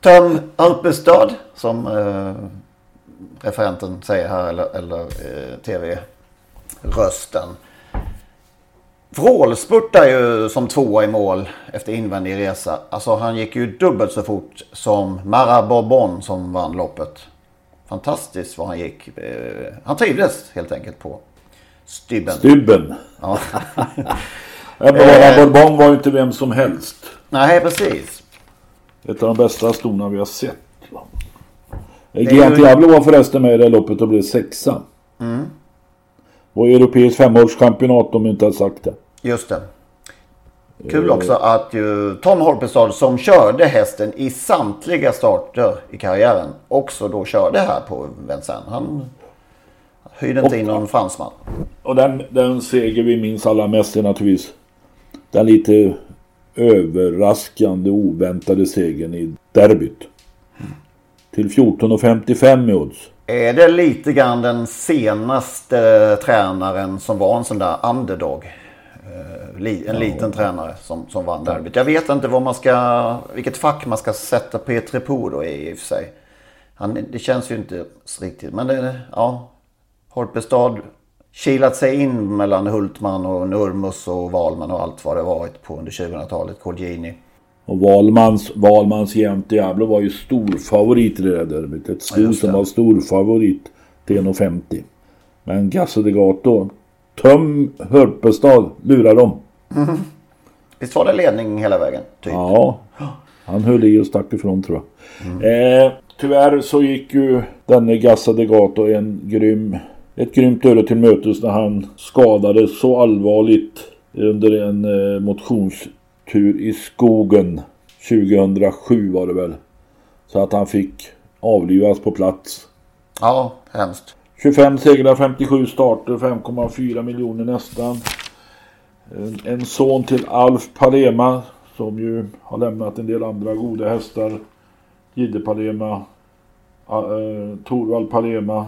Tom Alpestad som eh, referenten säger här eller, eller eh, tv-rösten. Vrålspurtar ju som tvåa i mål efter invändig resa. Alltså han gick ju dubbelt så fort som Mara Bourbon som vann loppet. Fantastiskt vad han gick. Eh, Han trivdes helt enkelt på stybben. Stybben. Ja. Bara Bourbon var ju inte vem som helst. Nej, precis. Ett av de bästa stona vi har sett. Gian Diablo var förresten med i det loppet och blev sexa. Mm, Och europeiskt femårschampionat om jag inte har sagt det. just det. Kul också att ju Tom Horpestad som körde hästen i samtliga starter i karriären också då körde här på Vincennes. Han hyrde inte Och- in någon fransman. Och den, den seger vi minns allra mest är naturligtvis den till 14,55 i odds. Är det lite grann den senaste tränaren som var en sån där underdog? Eh, En Ja. liten tränare som, som vann derbyt. Jag vet inte vad man ska, vilket fack man ska sätta Petri på då i och för sig. Han, det känns ju inte riktigt. Men det, ja. Horpestad kilat sig in mellan Hultman och Nurmus och Wahlman och allt vad det varit på under 2000-talet. Colgjini. Och Wahlmans, Wahlmans jämte Diablo var ju stor favorit i det där derbyt. Ett sto just som var stor favorit till 1,50. Men Gasse de Gato, töm Hörpestad, lurar dem. Mhm. Visst var det ledning hela vägen? Typ. Ja, han höll i och stack ifrån tror jag. Eh, tyvärr så gick ju denne Gassa de Gato en grym, ett grymt öde till mötes när han skadades så allvarligt under en eh, motionstur i skogen 2007 var det väl. Så att han fick avlivas på plats. Ja, hemskt. 25 segrar, 57 starter, 5,4 miljoner nästan. En, son till Alf Palema som ju har lämnat en del andra goda hästar. Gide Palema, uh, Torvald Palema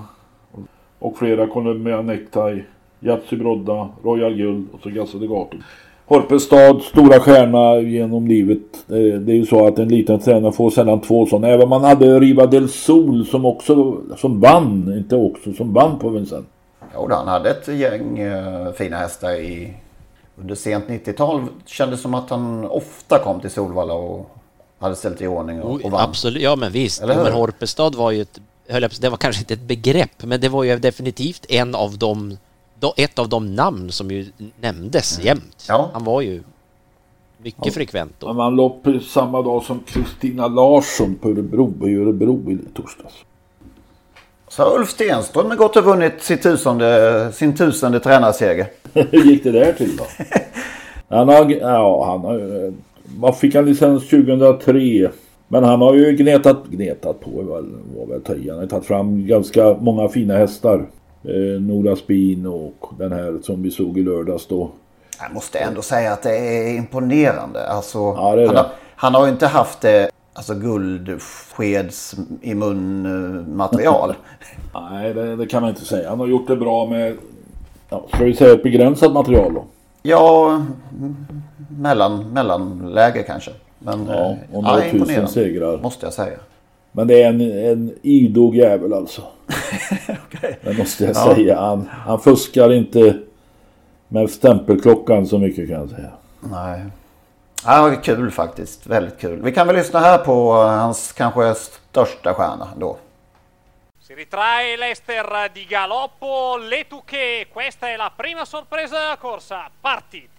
och flera Columbia Necktie, Yatzy Brodda, Royal Guld och så Gasse de Gato. Horpestad, stora stjärna genom livet. Eh, Det är ju så att en liten tränare får sällan två sådana. Även om man hade Riva del Sol som också som vann, inte också, som vann på Vincennes. Jo, han hade ett gäng eh, fina hästar i under sent 90-tal. Kändes som att han ofta kom till Solvalla och hade ställt i ordning och, och vann. Absolut, ja men visst. Ja, men? Horpestad var ju ett, höll jag på, det var kanske inte ett begrepp, men det var ju definitivt en av de, ett av de namn som ju nämndes jämt. Han var ju mycket Ja. frekvent då. Han vann lopp samma dag som Kristina Larsson på Örebro, i Örebro i torsdags. Så har Ulf Stenström har gått och vunnit sin tusende, sin tusende tränarseger. Hur gick det där till då? Han har, ja, han har, vad fick han licens 2003? Men han har ju gnetat, gnetat på var väl, i. Han har tagit fram ganska många fina hästar. Eh, Nora Spin och den här som vi såg i lördags då. Jag måste ändå säga att det är imponerande. Alltså, det är han, har, han har ju inte haft det alltså, guldskeds i mun eh, material. Nej, det, det kan man inte säga. Han har gjort det bra med, ja, ska vi säga ett begränsat material då? Ja, mellan, mellanläge kanske. Men Ja, eh, och några tusen imponerande, segrar. Måste jag säga. Men det är en, en idog jävel alltså. Det måste jag Ja. säga. Han, han fuskar inte med stämpelklockan så mycket kan jag säga. Nej. Ja, det är kul faktiskt. Väldigt kul. Vi kan väl lyssna här på eh, hans kanske största stjärna då. Si ritrae l'Ester di galoppo, Letuche, questa è la prima sorpresa della corsa, partiti.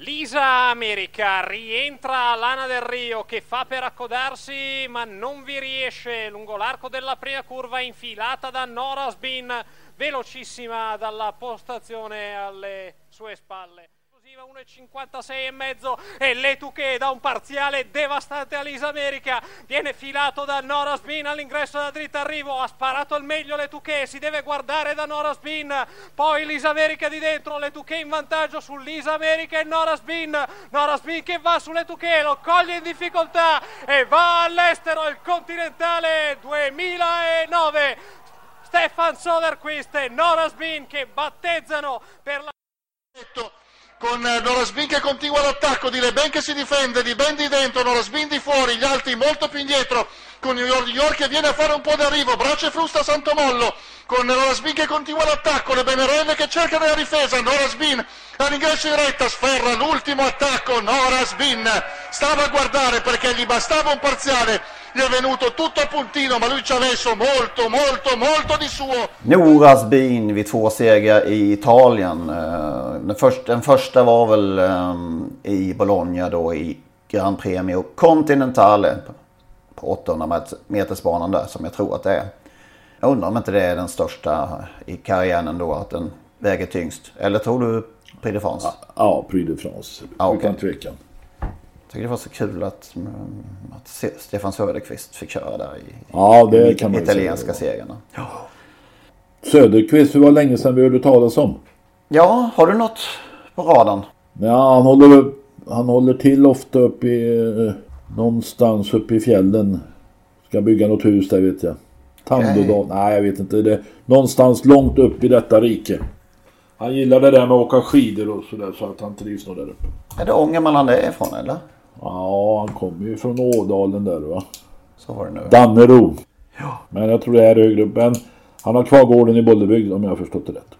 Lisa America rientra Lana del Rio che fa per accodarsi ma non vi riesce lungo l'arco della prima curva infilata da Nora Sbin, velocissima dalla postazione alle sue spalle. Esclusiva 1,56 e mezzo e Letu che dà un parziale devastante a America viene filato da Nora Sbin all'ingresso da dritta arrivo. Ha sparato il meglio Letu che si deve guardare da Nora Sbin poi Lisa America di dentro Letu che in vantaggio su America e Nora Sbin Nora Sbin che va su lo coglie in difficoltà e va all'estero il continentale 2009 Stefan Soderquist e Nora Sbin che battezzano per la con eh, Norasbin che continua l'attacco, di Leben che si difende, di Ben di dentro, Norasbin di fuori, gli altri molto più indietro, con New York, New York che viene a fare un po' d'arrivo, braccia e frusta Santomollo, con Norasbin che continua l'attacco, le Benerelle che cercano la difesa, Norasbin all'ingresso in retta, sferra l'ultimo attacco, Norasbin stava a guardare perché gli bastava un parziale, gli è venuto tutto a puntino, ma lui ci ha messo molto, molto, molto di suo. Noras bin vid två segrar i Italien. Eh, Den första, den första var väl eh, i Bologna då i Grand Premio Continentale. På 800 metersbanan där som jag tror att det är. Jag undrar om inte det är den största i karriären ändå. Att den väger tyngst. Eller tror du Prix de France? Ja, Prix de France. Ja, Utan okej. tvekan. Jag tycker det var så kul att, mm, att Stefan Söderqvist fick köra där i, Ja, det i kan man italienska säga. segrarna. Söderqvist, det var länge sedan vi hörde talas om. Ja, har du något på radarn? Ja, han håller, han håller till ofta uppe i, eh, någonstans uppe i fjällen. Ska bygga något hus där vet jag. Tandådal? Nej jag vet inte. Det är någonstans långt upp i detta rike. Han gillar det där med att åka skidor och sådär så att han trivs nog där uppe. Är det Ångermanland det är ifrån eller? Ja, han kommer ju från Ådalen där va. Så var det nu. Dannero. Men jag tror det är högre upp. Men han har kvar gården i Bollebygd om jag har förstått det rätt.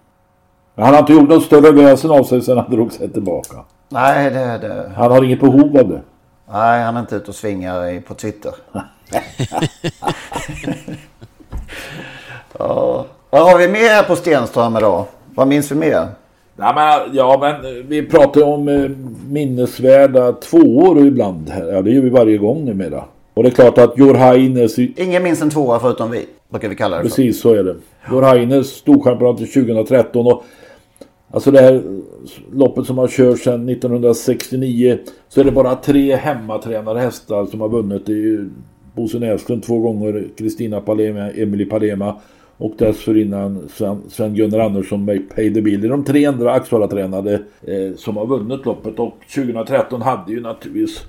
Men han har inte gjort något större väsen av sig sedan han drog sig tillbaka. Nej, det, det... Han har inget behov av det. Nej, han är inte ute och svingar på Twitter. ja. Vad har vi mer på Stenström idag? Vad minns vi mer? Nej, men, ja, men vi pratar om eh, minnesvärda tvåor ibland. här. Ja, det gör vi varje gång numera. Och det är klart att Jorhaines... Ingen minns en tvåa förutom vi, brukar vi kalla det. Precis så är det. Jorhaines storchampionat 2013 och Alltså det här loppet som har körts sedan 1969 så är det bara tre hemmatränade hästar som har vunnit. Det är ju Bosse Näslund två gånger, Kristina Palema, Emily Palema och dessförinnan Sven- Sven-Gunnar Andersson med Pay the Bill. Det är de tre andra Axevalla-tränade eh, som har vunnit loppet och 2013 hade ju naturligtvis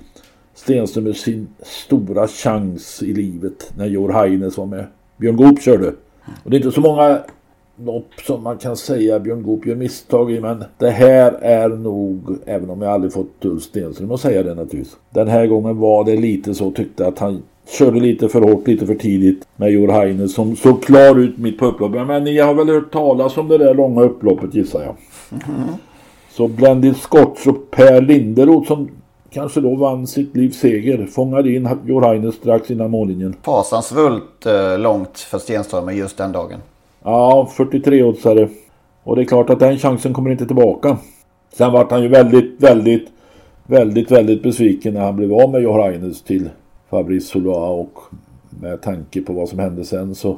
Stenström sin stora chans i livet när Jor Heines var med. Björn Goop körde. Och det är inte så många lopp som man kan säga Björn Goop gör misstag i men det här är nog, även om jag aldrig fått Ulf Stenström att säga det naturligtvis. Den här gången var det lite så tyckte att han körde lite för hårt, lite för tidigt med Jor Heines som såg klar ut mitt på upploppet. Men ni har väl hört talas om det där långa upploppet gissar jag. Så Blended Scotch och Per Linderoth som kanske då vann sitt livs seger fångade in Jor Heines strax innan mållinjen. Fasansfullt eh, långt för Stenström just den dagen. Ja, 43-oddsare. Och det är klart att den chansen kommer inte tillbaka. Sen vart han ju väldigt, väldigt, väldigt, väldigt besviken när han blev av med Johannes till Fabrice Sola och med tanke på vad som hände sen så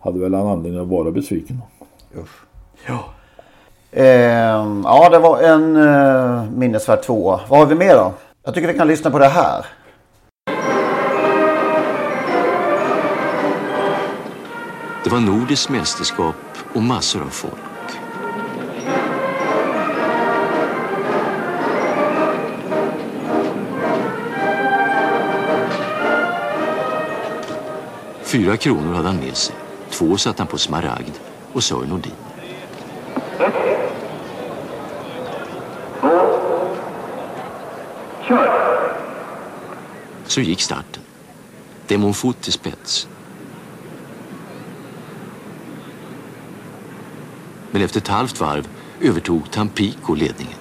hade väl han anledning att vara besviken. Usch. Ja. Ehm, ja, det var en eh, minnesvärd tvåa. Vad har vi mer då? Jag tycker vi kan lyssna på det här. Det var nordiskt mästerskap och massor av folk. Fyra kronor hade han med sig. Två satt han på Smaragd och Sören Nordin. Så gick starten. Demonfot till spets. Men efter ett halvt varv övertog Tampico ledningen.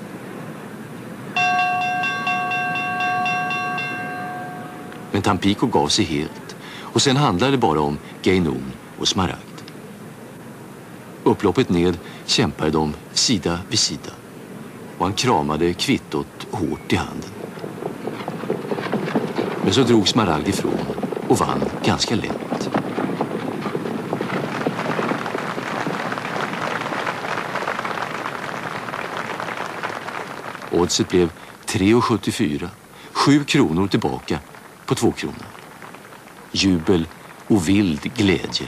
Men Tampico gav sig helt och sen handlade det bara om Geinon och Smaragd. Upploppet ned kämpade de sida vid sida och han kramade kvittot hårt i handen. Men så drog Smaragd ifrån och vann ganska lätt. Oddset blev 3,74. 7 kronor tillbaka på 2 kronor. Jubel och vild glädje.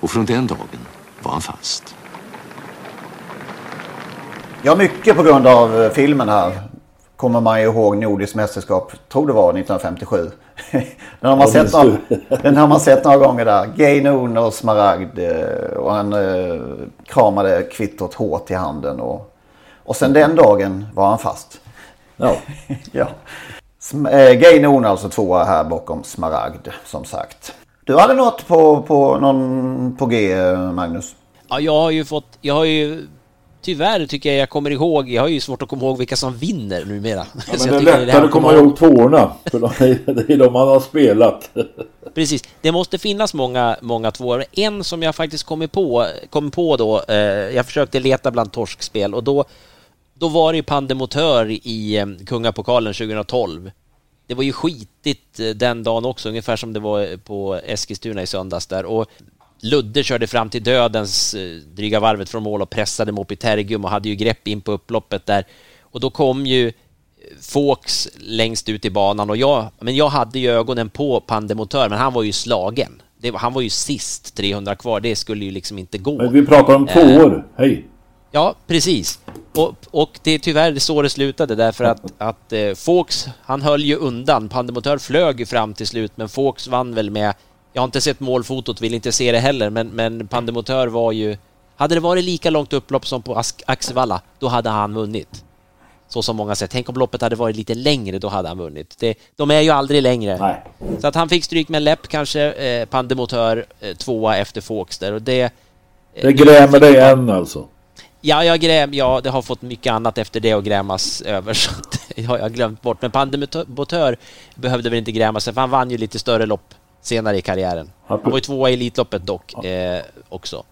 Och från den dagen var han fast. Ja, mycket på grund av eh, filmen här. Kommer man ju ihåg Nordiskt mästerskap, tror det var 1957. den, har man Ja, sett några, den har man sett några gånger där. Gainon och Smaragd. eh, Och han eh, kramade kvittot hårt i handen. Och, och sen den dagen var han fast. Ja. ja. Sm- eh, Gainon alltså tvåa här bakom Smaragd som sagt. Du hade något på, på, någon, på G, Magnus? Ja, jag har ju fått, jag har ju Tyvärr tycker jag jag kommer ihåg, jag har ju svårt att komma ihåg vilka som vinner numera. Ja, men det är lättare att komma kommer- ihåg tvåorna. För de, det är de man har spelat. Precis, det måste finnas många, många tvåor. En som jag faktiskt kommer på, kom på då, eh, jag försökte leta bland torskspel och då, då var det ju Pandemotör i eh, Kungapokalen 2012. Det var ju skitigt eh, den dagen också, ungefär som det var på Eskilstuna i söndags där. Och Ludde körde fram till dödens eh, dryga varvet från mål och pressade Mopitergium och hade ju grepp in på upploppet där. Och då kom ju Fawkes längst ut i banan och jag, men jag hade ju ögonen på Pandemotör, men han var ju slagen. Det, han var ju sist 300 kvar, det skulle ju liksom inte gå. Men vi pratar om Eh, tvåor. Hej. Ja, precis. Och, och det är tyvärr så det slutade därför att, att eh, Fawkes, han höll ju undan. Pandemotör flög ju fram till slut men Fawkes vann väl med, jag har inte sett målfotot, vill inte se det heller, men, men Pandemotör var ju... Hade det varit lika långt upplopp som på Axevalla, då hade han vunnit. Så som många säger. Tänk om loppet hade varit lite längre, då hade han vunnit. Det, de är ju aldrig längre. Nej. Så att han fick stryk med en läpp kanske, eh, Pandemotör eh, tvåa efter Fawkes där och det... Det grämer dig än alltså? Ja, jag gräm, ja, det har fått mycket annat efter det att grämas över så det har jag glömt bort. Men Pandemotör behövde väl inte gräma sig för han vann ju lite större lopp senare i karriären. Han var ju tvåa i Elitloppet dock eh, också.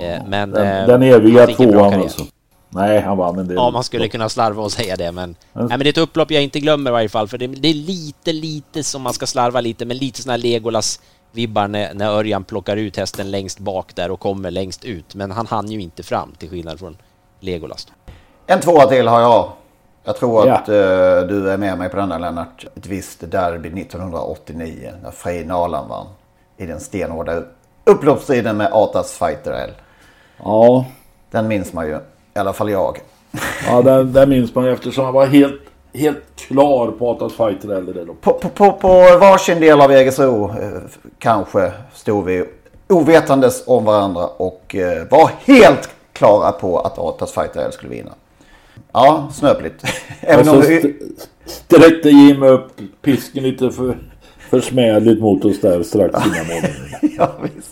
Eh, men, Den, eh, den eviga tvåan alltså. Nej, han vann en del. Ja, man skulle kunna slarva och säga det, men... Nej, men det är ett upplopp jag inte glömmer i varje fall, för det, det är lite, lite som man ska slarva lite, men lite såna här Legolas-vibbar när, när Örjan plockar ut hästen längst bak där och kommer längst ut. Men han hann ju inte fram, till skillnad från Legolas. En tvåa till har jag. Jag tror att eh, du är med mig på denna Lennart. Ett visst derby 1989 när Frej Nalan vann. I den stenhårda upploppsstriden med Atas Fighter L. Ja. Den minns man ju. I alla fall jag. Ja, den, den minns man ju eftersom han var helt, helt klar på Atas Fighter eller det loppet. På, på, på, på varsin del av Jägersro eh, kanske stod vi ovetandes om varandra och eh, var helt klara på att Atas Fighter skulle vinna. Ja, snöpligt. Även om vi... st- sträckte Jim upp pisken lite för, för smädligt mot oss där strax innan målen. ja, visst.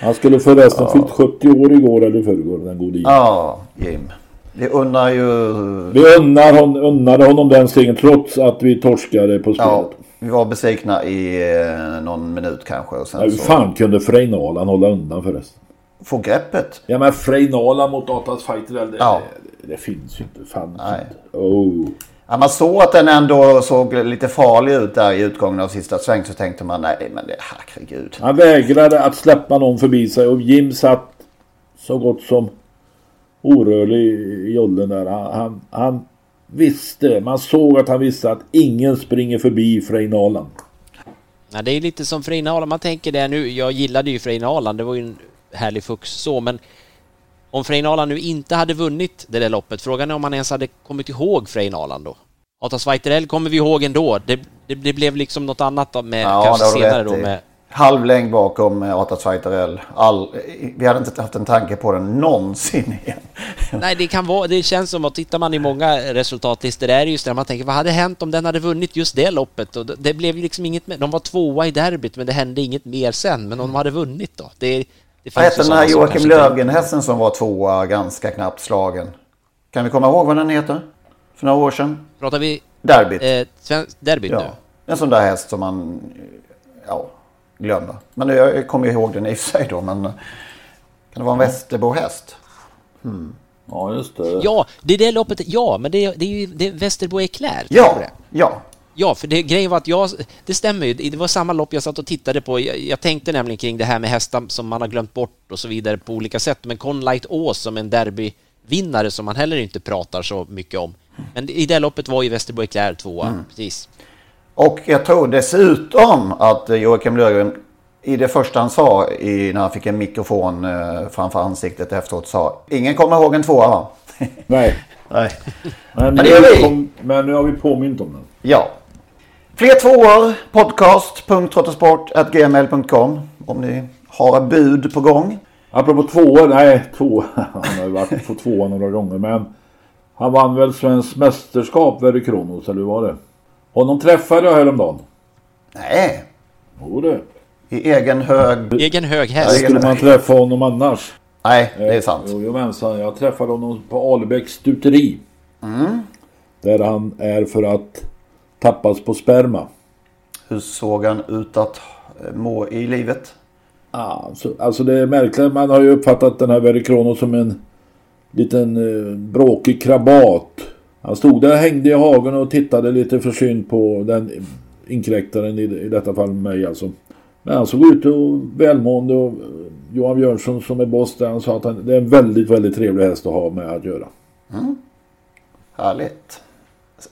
Han skulle förresten Ja. fyllt 70 år igår eller förrgår, den gode Jim. Ja, Jim. Vi unnar ju... Vi unnar hon, unnade honom den segern trots att vi torskade på spelet. Ja, vi var besvikna i eh, någon minut kanske. Och sen Hur så... fan kunde Freinalan hålla undan förresten? Få greppet. Ja men Freinalan mot Atas Fighter det, Ja. det, det finns ju inte. Fan Nej. inte. Oh. Ja, man såg att den ändå såg lite farlig ut där i utgången av sista sväng. Så tänkte man nej men det herregud. Han vägrade att släppa någon förbi sig och Jim satt så gott som orörlig jollen där. Han, han, han visste, man såg att han visste att ingen springer förbi Freinalan. Ja, det är lite som Freinalan, man tänker det nu, jag gillade ju Freinalan, det var ju en härlig fux så, men om Freinalan nu inte hade vunnit det där loppet, frågan är om man ens hade kommit ihåg Freinalan då? Atas Weiterell kommer vi ihåg ändå, det, det, det blev liksom något annat då med, Ja, kanske senare då med Halv längd bakom eh, Atas Fighter L. All... Vi hade inte haft en tanke på den någonsin igen. Nej, det kan vara, det känns som att tittar man i många resultatlistor är det just det man tänker, vad hade hänt om den hade vunnit just det loppet? Och det, blev ju liksom inget mer, de var tvåa i derbyt men det hände inget mer sen, men om de hade vunnit då? Det, det finns hette den här Joakim Lövgren-hästen som var tvåa ganska knappt slagen? Kan vi komma ihåg vad den heter? För några år sedan? Pratar vi Derbyt. eh, derbyt nu? Ja, en sån där häst som man ja, glömmer. Men jag kommer ju ihåg den i och för sig då. Men kan det vara en Västerbo-häst? Hmm. Ja, just det. Ja, det är det loppet, ja, men det är, det är ju det är Västerbo Eclair. Ja, ja. Ja, för det, grejen var att jag, det stämmer ju, det var samma lopp jag satt och tittade på. Jag, jag tänkte nämligen kring det här med hästar som man har glömt bort och så vidare på olika sätt. Men Conlight Ås som en derbyvinnare som man heller inte pratar så mycket om. Men i det loppet var ju Västerbo Eclair tvåa, Mm. precis. Och jag tror dessutom att Joakim Lövgren i det första han sa i, när han fick en mikrofon eh, framför ansiktet efteråt sa Ingen kommer ihåg en tvåa va? Nej. Nej. Men, Men nu kom, men nu har vi påmint om den. Ja. Fler tvåor, podcast.trottosport.gmail.com om ni har bud på gång. Apropå tvåor, nej två. Han har ju varit på tvåa några gånger men han vann väl svenskt mästerskap Verry Kronos eller hur var det? Honom träffade jag häromdagen. Nej. Jo det. I egen hög... Egen hög häst. skulle man träffa honom annars. Nej, det är sant. Jo, jomensan, jag träffade honom på Alebäcks stuteri. Mm. Där han är för att tappas på sperma. Hur såg han ut att eh, må i livet? Ja, så, alltså det är märkligt. Man har ju uppfattat den här Verry Kronos som en liten eh, bråkig krabat. Han stod där, hängde i hagen och tittade lite försynt på den inkräktaren i, i detta fall mig alltså. Men han såg ut och välmående och eh, Johan Björnsson som är boss där han sa att han, det är en väldigt, väldigt trevlig häst att ha med att göra. Mm. Härligt.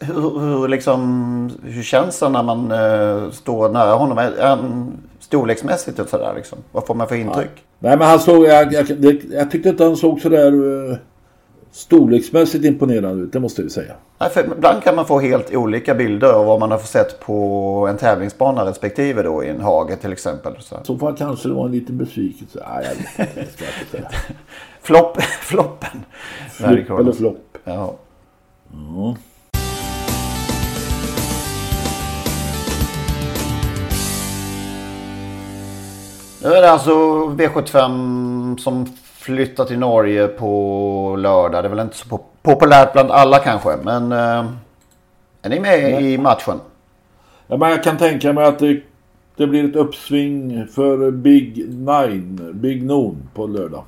Hur, hur, liksom, hur känns det när man eh, står nära honom? Är han storleksmässigt och sådär liksom? Vad får man för intryck? Nej men han såg, jag, jag, jag tyckte inte han såg sådär uh, storleksmässigt imponerande ut, det måste vi säga. Nej, för ibland kan man få helt olika bilder av vad man har sett på en tävlingsbana respektive då i en hage till exempel. Så. Så fall kanske det var en liten besvikelse. Nej, jag vet inte, det ska jag inte säga. Flopp, floppen. Flipp eller flopp. Ja. Ja. Nu är det alltså V75 som flyttar till Norge på lördag. Det är väl inte så pop- populärt bland alla kanske. Men eh, är ni med Nej. i matchen? Ja, men jag kan tänka mig att det, det blir ett uppsving för Big Nine, Big Noon på lördag.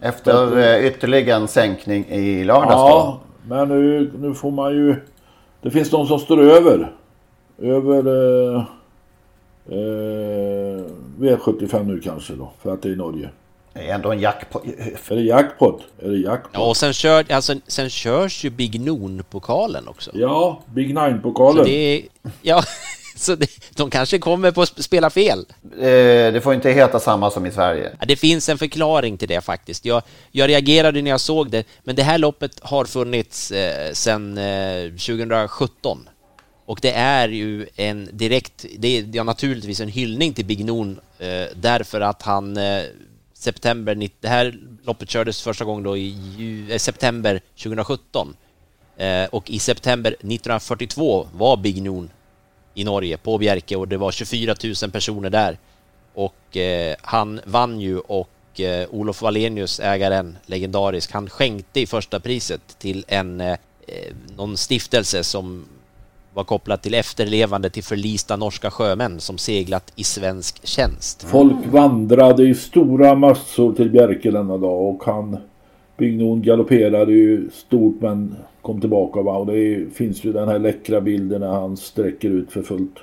Efter eh, ytterligare en sänkning i lördags Ja, men nu, nu får man ju... Det finns de som står över. Över eh, eh, V75 nu kanske då, för att det är i Norge. Det är ändå en jackpot. Är det jackpot? Är det jackpot? Ja, och sen, kör, alltså, sen körs ju Big Noon-pokalen också. Ja, Big Nine-pokalen. ja, så det, de kanske kommer på att spela fel. Eh, det får inte heta samma som i Sverige. Ja, Det finns en förklaring till det faktiskt. Jag, jag reagerade när jag såg det, men det här loppet har funnits eh, sedan eh, 2017. Och det är ju en direkt, det är ja, naturligtvis en hyllning till Big Noon eh, därför att han eh, september, det här loppet kördes första gången då i eh, september 2017. Eh, och i september 1942 var Big Noon i Norge på Bjerke och det var 24 000 personer där. Och eh, han vann ju och Olof Wallenius, ägaren, legendarisk, han skänkte i första priset till en någon stiftelse som var kopplad till efterlevande till förlista norska sjömän som seglat i svensk tjänst. Folk vandrade i stora massor till Bjerke denna dag och han Big Noon galopperade ju stort men kom tillbaka va? och det är, finns ju den här läckra bilden när han sträcker ut för fullt.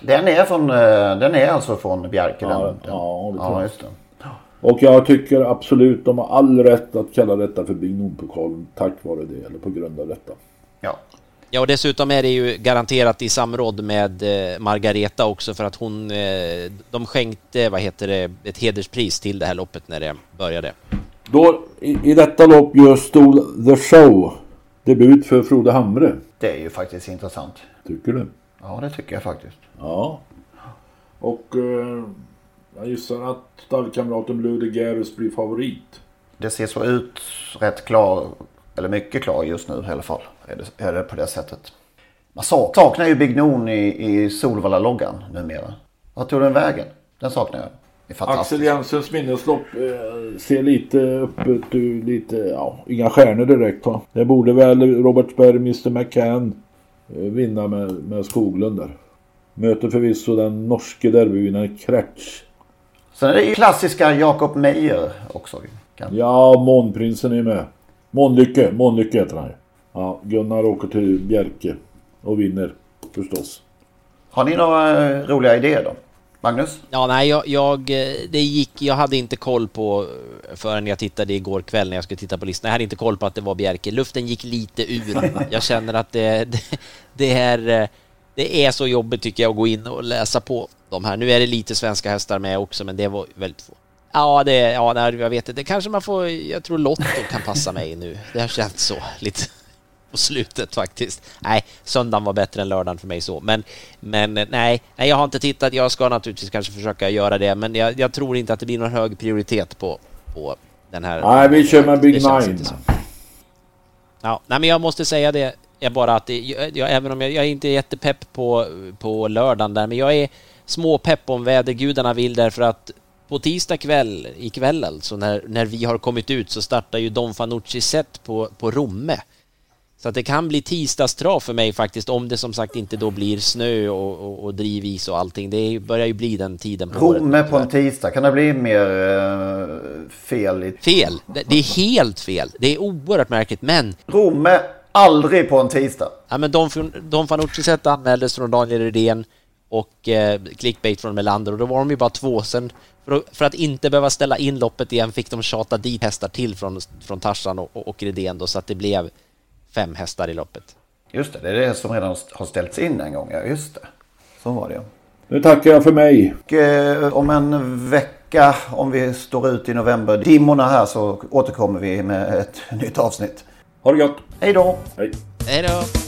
Den är, från, eh, den är alltså från Bjerke? Ja, den, ja, det tror ja jag. just det. Och jag tycker absolut de har all rätt att kalla detta för Big Noon-pokalen tack vare det eller på grund av detta. Ja. Ja, och dessutom är det ju garanterat i samråd med eh, Margareta också för att hon, eh, de skänkte, vad heter det, ett hederspris till det här loppet när det började. Då i, i detta lopp gör Stol The Show debut för Frode Hamre. Det är ju faktiskt intressant. Tycker du? Ja, det tycker jag faktiskt. Ja. Och eh, jag gissar att stallkamraten Blue de Garus blir favorit. Det ser så ut rätt klar, eller mycket klar just nu i alla fall. Är det, är det på det sättet. Man sa- saknar ju Big Noon i, i Solvalla-loggan numera. Vad tog den vägen? Den saknar jag. Axel Jensens minneslopp eh, ser lite öppet ut, lite, ja, inga stjärnor direkt va. Det borde väl Robert Berg, Mr McCann eh, vinna med, med Skoglund där. Möter förvisso den norske derbyvinnaren Kretsch. Sen är det ju klassiska Jakob Meijer också. Kan- Ja, Månprinsen är med. Månlycke, Månlycke heter han ju. Ja, Gunnar åker till Bjerke och vinner förstås. Har ni några eh, roliga idéer då? Magnus? Ja, nej, jag, jag, eh, det gick, jag hade inte koll på förrän jag tittade igår kväll när jag skulle titta på listan. Jag hade inte koll på att det var Bjerke. Luften gick lite ur. Jag känner att det, det, det är, eh, det är så jobbigt tycker jag att gå in och läsa på de här. Nu är det lite svenska hästar med också, men det var väldigt få. Ja, det, ja, nej, jag vet inte. Det kanske man får, jag tror Lotto kan passa mig nu. Det har känts så lite på slutet faktiskt. Nej, söndagen var bättre än lördagen för mig så. Men, men nej, nej, jag har inte tittat. Jag ska naturligtvis kanske försöka göra det, men jag, jag tror inte att det blir någon hög prioritet på, på den här. Nej, vi kör med Big Nine. Ja, nej, men jag måste säga det. Är bara att det, jag, jag, även om jag, jag är inte jättepepp på, på lördagen där, men jag är småpepp om vädergudarna vill därför att på tisdag kväll, ikväll alltså, när, när vi har kommit ut så startar ju Don Fanucci set på, på Romme. Så att det kan bli tisdagstrav för mig faktiskt om det som sagt inte då blir snö och, och, och drivis och allting. Det börjar ju bli den tiden på året. Romme på en tisdag, kan det bli mer eh, fel? Fel! Det, det är helt fel. Det är oerhört märkligt, men... Romme aldrig på en tisdag. Ja, men Don, Don Fanucci set anmäldes från Daniel Rydén och eh, clickbait från Melander och då var de ju bara två. Sen för att, för att inte behöva ställa in loppet igen fick de tjata dit hästar till från, från Tarzan och, och, och Rydén då så att det blev fem hästar i loppet. Just det, det är det som redan har ställts in en gång. Ja, just det. Så var det ja. Nu tackar jag för mig. Och, eh, om en vecka, om vi står ut i november, dimmorna här, så återkommer vi med ett nytt avsnitt. Ha det gott! Hej då! Hej! Hej då!